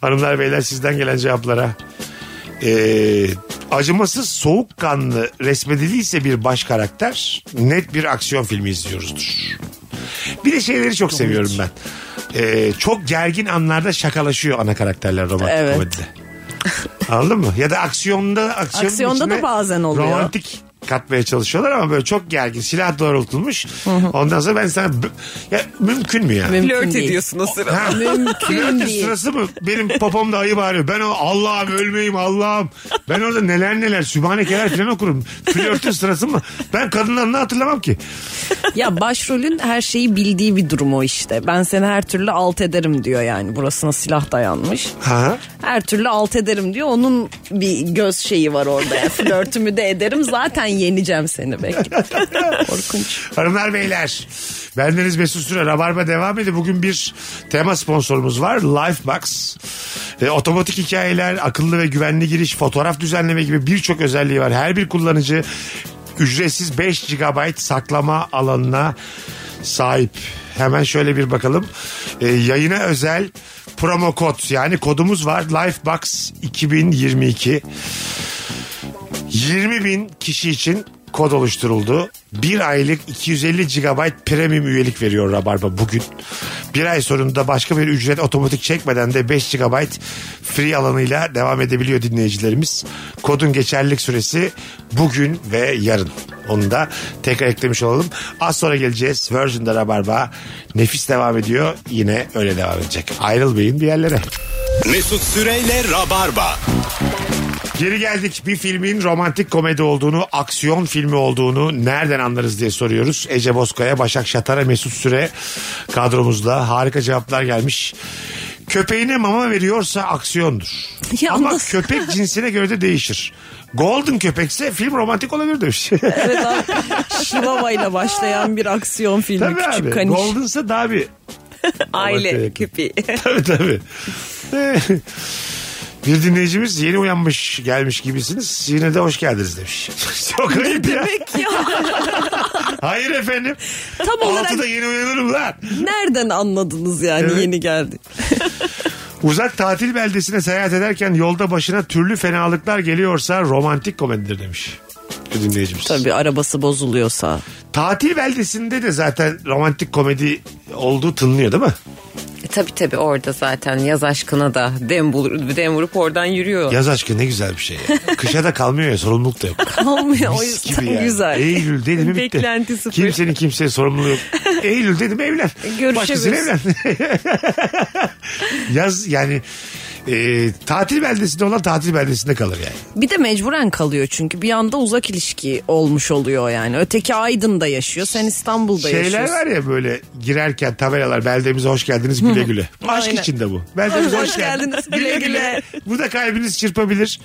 Speaker 3: hanımlar beyler sizden gelen cevaplara. Ee, acımasız soğukkanlı resmediliyse bir baş karakter net bir aksiyon filmi izliyoruzdur. Bir de şeyleri çok seviyorum ben. E, çok gergin anlarda şakalaşıyor ana karakterler romantik
Speaker 4: Evet.
Speaker 3: komedide. Anladın mı? Ya da aksiyonda aksiyonun
Speaker 4: Aksiyonda da
Speaker 3: içine
Speaker 4: bazen oluyor.
Speaker 3: Romantik katmaya çalışıyorlar ama böyle çok gergin. Silah doğrultulmuş. Ondan sonra ben sana ya mümkün mü ya?
Speaker 4: Mümkün
Speaker 5: Flört
Speaker 4: değil.
Speaker 5: ediyorsun o sırada.
Speaker 3: Ha,
Speaker 4: Mümkün değil.
Speaker 3: sırası mı? Benim popomda ayı bağırıyor. Ben o Allah'ım ölmeyeyim Allah'ım. Ben orada neler neler sübhanekeler falan okurum. Flörtün sırası mı? Ben kadınları ne hatırlamam ki.
Speaker 4: Ya başrolün her şeyi bildiği bir durum o işte. Ben seni her türlü alt ederim diyor yani. Burasına silah dayanmış.
Speaker 3: Ha?
Speaker 4: Her türlü alt ederim diyor. Onun bir göz şeyi var orada. Yani flörtümü de ederim. Zaten yeneceğim seni bekle. Korkunç.
Speaker 3: Hanımlar beyler. Bendeniz Mesut Süre. Rabarba devam ediyor. Bugün bir tema sponsorumuz var. Lifebox. E, otomatik hikayeler, akıllı ve güvenli giriş, fotoğraf düzenleme gibi birçok özelliği var. Her bir kullanıcı ücretsiz 5 GB saklama alanına sahip. Hemen şöyle bir bakalım. E, yayına özel promo kod yani kodumuz var. Lifebox 2022. 20 bin kişi için kod oluşturuldu. Bir aylık 250 GB premium üyelik veriyor Rabarba bugün. Bir ay sonunda başka bir ücret otomatik çekmeden de 5 GB free alanıyla devam edebiliyor dinleyicilerimiz. Kodun geçerlilik süresi bugün ve yarın. Onu da tekrar eklemiş olalım. Az sonra geleceğiz. Virgin'de Rabarba nefis devam ediyor. Yine öyle devam edecek. Ayrılmayın bir yerlere.
Speaker 2: Mesut Süreyle Rabarba.
Speaker 3: Geri geldik. Bir filmin romantik komedi olduğunu, aksiyon filmi olduğunu nereden anlarız diye soruyoruz. Ece Bozkaya, Başak Şatar'a, Mesut Süre kadromuzda harika cevaplar gelmiş. Köpeğine mama veriyorsa aksiyondur. Ama köpek cinsine göre de değişir. Golden köpekse film romantik olabilir demiş.
Speaker 4: Evet abi. Chihuahua ile başlayan bir aksiyon filmi.
Speaker 3: tabii
Speaker 4: Küçük
Speaker 3: abi.
Speaker 4: kaniş.
Speaker 3: Golden'sa daha bir...
Speaker 5: Aile köpeği.
Speaker 3: tabii tabii. Bir dinleyicimiz yeni uyanmış gelmiş gibisiniz. Yine de hoş geldiniz demiş. Çok ayıp ya.
Speaker 4: Demek ya.
Speaker 3: Hayır efendim.
Speaker 4: Tam olarak
Speaker 3: Altıda yeni uyanırım lan.
Speaker 4: nereden anladınız yani
Speaker 3: Evet.
Speaker 4: yeni geldi.
Speaker 3: Uzak tatil beldesine seyahat ederken yolda başına türlü fenalıklar geliyorsa romantik komedidir demiş. Bir dinleyicimiz.
Speaker 4: Tabii arabası bozuluyorsa.
Speaker 3: Tatil beldesinde de zaten romantik komedi olduğu tınlıyor değil mi?
Speaker 5: Tabii tabii orada zaten yaz aşkına da dem, bulur, dem vurup oradan yürüyor.
Speaker 3: Yaz aşkı ne güzel bir şey. ya. Kışa da kalmıyor ya sorumluluk da yok.
Speaker 4: Kalmıyor o
Speaker 3: Mis
Speaker 4: yüzden
Speaker 3: gibi yani.
Speaker 4: güzel.
Speaker 3: Eylül dedim mi bitti.
Speaker 5: Beklenti sıfır.
Speaker 3: Kimsenin kimseye sorumluluğu yok. Eylül dedim evlen. Başkasıyla evlen. Yaz yani e, tatil beldesinde olan tatil beldesinde kalır yani.
Speaker 4: Bir de mecburen kalıyor çünkü bir anda uzak ilişki olmuş oluyor yani. Öteki Aydın'da yaşıyor, sen İstanbul'da
Speaker 3: Şeyler
Speaker 4: yaşıyorsun.
Speaker 3: var ya böyle girerken tabelalar beldemize hoş geldiniz güle güle. Aşk
Speaker 4: Aynen.
Speaker 3: içinde bu. Beldemize hoş,
Speaker 4: Hoş
Speaker 3: geldiniz.
Speaker 4: güle güle.
Speaker 3: Burada kalbiniz çırpabilir,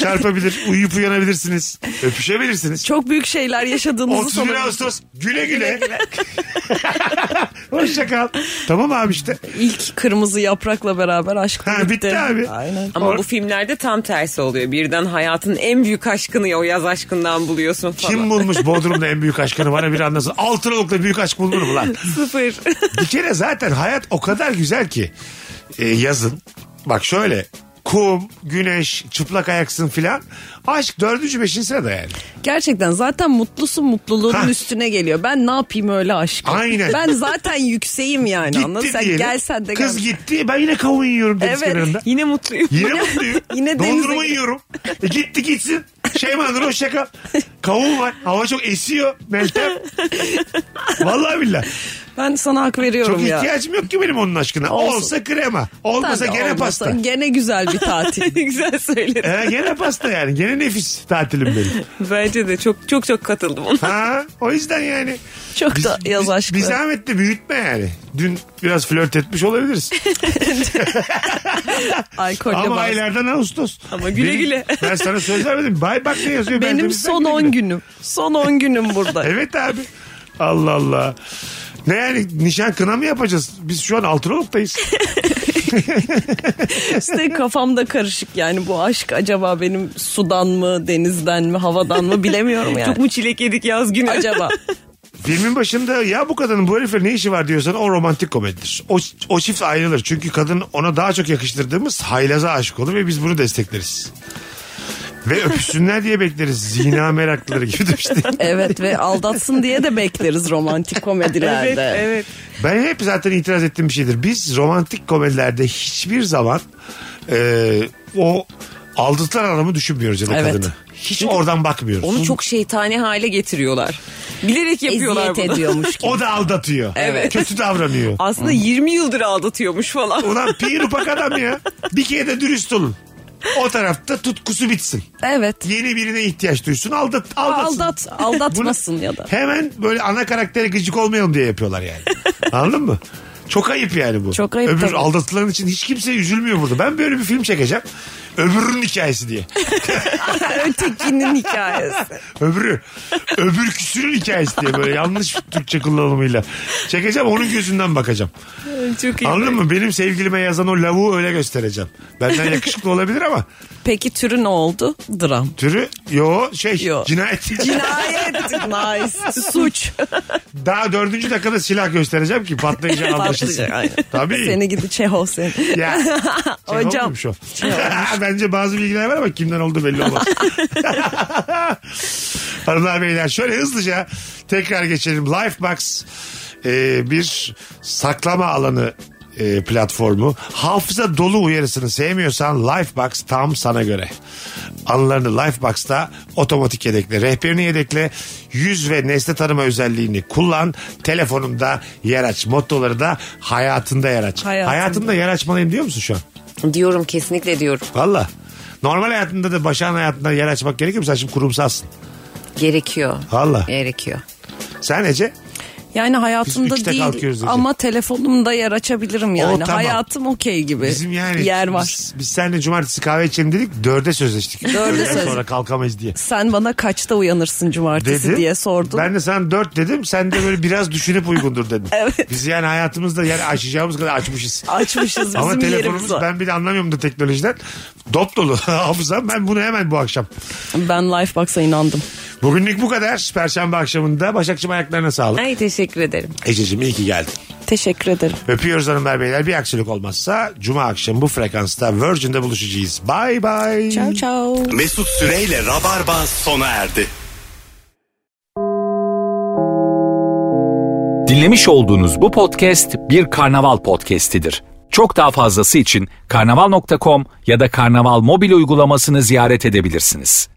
Speaker 3: çarpabilir, uyuyup uyanabilirsiniz, öpüşebilirsiniz.
Speaker 4: Çok büyük şeyler yaşadığınızı
Speaker 3: 31
Speaker 4: sanırım.
Speaker 3: Ağustos güle güle. Hoşça kal. Tamam abi işte.
Speaker 4: İlk kırmızı yaprakla beraber aşk
Speaker 3: Ha, bitti abi.
Speaker 4: Aynen.
Speaker 5: Ama
Speaker 3: Or-
Speaker 5: bu filmlerde tam tersi oluyor. Birden hayatın en büyük aşkını o yaz aşkından buluyorsun falan.
Speaker 3: Kim bulmuş Bodrum'da en büyük aşkını bana bir anlasın. Altınoluk'ta büyük aşk bulunur mu lan?
Speaker 5: Sıfır.
Speaker 3: Bir kere zaten hayat o kadar güzel ki e, yazın. Bak şöyle kum, güneş, çıplak ayaksın filan. Aşk dördüncü, beşinci sırada yani.
Speaker 4: Gerçekten zaten mutlusun mutluluğun
Speaker 3: Ha.
Speaker 4: üstüne geliyor. Ben ne yapayım öyle aşkı?
Speaker 3: Aynen.
Speaker 4: Ben zaten yükseğim yani anladın
Speaker 3: Gitti
Speaker 4: sen
Speaker 3: diyelim.
Speaker 4: gelsen de
Speaker 3: Kız
Speaker 4: gel.
Speaker 3: gitti ben yine kavun yiyorum deniz
Speaker 4: Evet.
Speaker 3: kenarında.
Speaker 5: Yine mutluyum.
Speaker 3: Yine mutluyum.
Speaker 4: Yine denize
Speaker 3: Dondurma yiyorum. E, gitti gitsin. Şeyma Nur hoşça kal. Kavun var. Hava çok esiyor. Meltem. Vallahi billahi.
Speaker 4: Ben sana hak veriyorum
Speaker 3: Çok
Speaker 4: ya.
Speaker 3: ihtiyacım yok ki benim onun aşkına.
Speaker 4: Olsun.
Speaker 3: Olsa krema. Olmasa
Speaker 4: Tabii,
Speaker 3: gene
Speaker 4: olmasa
Speaker 3: pasta.
Speaker 4: Gene güzel bir tatil.
Speaker 5: Güzel söyledin.
Speaker 3: Ee, gene pasta yani. Gene nefis tatilim benim.
Speaker 5: Bence de çok çok çok katıldım ona.
Speaker 3: Ha, o yüzden yani.
Speaker 4: Çok da yaz aşkı.
Speaker 3: Bir zahmet de büyütme yani. Dün biraz flört etmiş olabiliriz.
Speaker 4: Alkolle
Speaker 3: Ama
Speaker 4: bazı.
Speaker 3: aylardan Ağustos.
Speaker 5: Ama güle
Speaker 3: Benim-
Speaker 5: güle.
Speaker 3: Ben sana söz vermedim. Bay bak ne yazıyor.
Speaker 4: Benim
Speaker 3: Beldemizden
Speaker 4: son
Speaker 3: güle
Speaker 4: 10
Speaker 3: güle.
Speaker 4: günüm. Son 10 günüm burada.
Speaker 3: Evet abi. Allah Allah. Ne yani nişan kına mı yapacağız? Biz şu an Altınoluk'tayız.
Speaker 4: İşte kafamda karışık yani bu aşk acaba benim sudan mı, denizden mi, havadan mı bilemiyorum yani.
Speaker 5: Çok mu çilek yedik yaz günü?
Speaker 4: acaba?
Speaker 3: Filmin başında ya bu kadının bu herifle ne işi var diyorsan o romantik komedidir. O, o çift ayrılır. Çünkü kadın ona daha çok yakıştırdığımız haylaza aşık olur ve biz bunu destekleriz. Ve öpüşsünler diye bekleriz. Zina meraklıları gibi demişti.
Speaker 4: Evet ve aldatsın diye de bekleriz romantik komedilerde.
Speaker 5: Evet, evet.
Speaker 3: Ben hep zaten itiraz ettiğim bir şeydir. Biz romantik komedilerde hiçbir zaman e, o aldatılan adamı düşünmüyoruz ya da
Speaker 4: Evet.
Speaker 3: kadını. Hiç oradan bakmıyoruz.
Speaker 5: Onu çok şeytani hale getiriyorlar. Bilerek yapıyorlar
Speaker 4: Eziyet
Speaker 5: bunu.
Speaker 4: ediyormuş gibi.
Speaker 3: O da aldatıyor.
Speaker 5: Evet.
Speaker 3: Kötü davranıyor.
Speaker 5: Aslında 20 yıldır aldatıyormuş falan.
Speaker 3: Ulan pir upak adam ya. Bir kere de dürüst olun. O tarafta tutkusu bitsin.
Speaker 4: Evet.
Speaker 3: Yeni birine ihtiyaç duysun aldat, aldatsın.
Speaker 4: Aldat, aldatmasın ya da.
Speaker 3: Hemen böyle ana karaktere gıcık olmayalım diye yapıyorlar yani. Anladın mı? Çok ayıp yani bu.
Speaker 4: Çok ayıp
Speaker 3: Öbür
Speaker 4: tabii.
Speaker 3: aldatılan için hiç kimse üzülmüyor burada. Ben böyle bir film çekeceğim. Öbürünün hikayesi diye.
Speaker 4: Ötekinin hikayesi.
Speaker 3: Öbürü. Öbürküsünün hikayesi diye böyle yanlış Türkçe kullanımıyla. Çekeceğim onun gözünden bakacağım.
Speaker 5: Çok iyi.
Speaker 3: Anladın mı? Benim sevgilime yazan o lavuğu öyle göstereceğim. Benden yakışıklı olabilir ama
Speaker 4: Peki türü ne oldu? Dram.
Speaker 3: türü yo şey
Speaker 4: Yo.
Speaker 3: cinayet.
Speaker 4: Cinayet. nice. Suç.
Speaker 3: Daha dördüncü dakikada silah göstereceğim ki patlayıcı anlaşılsın.
Speaker 4: Patlayacak, aynen.
Speaker 3: Tabii.
Speaker 4: Seni gidi Çehov seni.
Speaker 3: Ya. Şey
Speaker 4: Hocam.
Speaker 3: o. Bence bazı bilgiler var ama kimden olduğu belli olmaz. Hanımlar beyler şöyle hızlıca tekrar geçelim. Lifebox e, bir saklama alanı e, platformu. Hafıza dolu uyarısını sevmiyorsan Lifebox tam sana göre. Anılarını Lifebox'ta otomatik yedekle. Rehberini yedekle. Yüz ve nesne tanıma özelliğini kullan. Telefonunda yer aç. Mottoları da hayatında yer aç.
Speaker 4: Hayatında.
Speaker 3: Hayatında yer açmalıyım diyor musun şu an?
Speaker 5: Diyorum kesinlikle diyorum.
Speaker 3: Valla. Normal hayatında da başağın hayatında yer açmak gerekiyor mu? Sen şimdi kurumsalsın.
Speaker 5: Gerekiyor.
Speaker 3: Valla.
Speaker 5: Gerekiyor.
Speaker 3: Sen Ece?
Speaker 4: Yani hayatımda
Speaker 3: Biz
Speaker 4: değil ama telefonumda yer açabilirim yani.
Speaker 3: O tamam.
Speaker 4: Hayatım okey gibi.
Speaker 3: Bizim yani
Speaker 4: Yer var.
Speaker 3: Biz, biz seninle cumartesi kahve içelim dedik. Dörde sözleştik.
Speaker 4: Dörde sözleştik.
Speaker 3: sonra kalkamayız diye.
Speaker 4: Sen bana kaçta uyanırsın cumartesi
Speaker 3: Dedim.
Speaker 4: diye sordun.
Speaker 3: Ben de sana dört dedim. Sen de böyle biraz düşünüp uygundur dedin.
Speaker 4: Evet.
Speaker 3: Biz yani hayatımızda yer açacağımız kadar açmışız.
Speaker 4: Açmışız
Speaker 3: Ama
Speaker 4: bizim yerimiz
Speaker 3: telefonumuz
Speaker 4: var.
Speaker 3: ben bir de anlamıyorum da teknolojiden. Dop dolu hafızam. Ben bunu hemen bu akşam.
Speaker 4: Ben Lifebox'a inandım.
Speaker 3: Bugünlük bu kadar. Perşembe akşamında Başakçım ayaklarına sağlık.
Speaker 5: Ay teşekkür ederim.
Speaker 3: Ececiğim iyi ki geldin.
Speaker 4: Teşekkür ederim.
Speaker 3: Öpüyoruz hanımlar beyler. Bir aksilik olmazsa Cuma akşamı bu frekansta Virgin'de buluşacağız. Bye bye.
Speaker 4: Ciao ciao.
Speaker 2: Mesut Süreyle Rabarba sona erdi.
Speaker 1: Dinlemiş olduğunuz bu podcast bir karnaval podcastidir. Çok daha fazlası için karnaval.com ya da karnaval mobil uygulamasını ziyaret edebilirsiniz.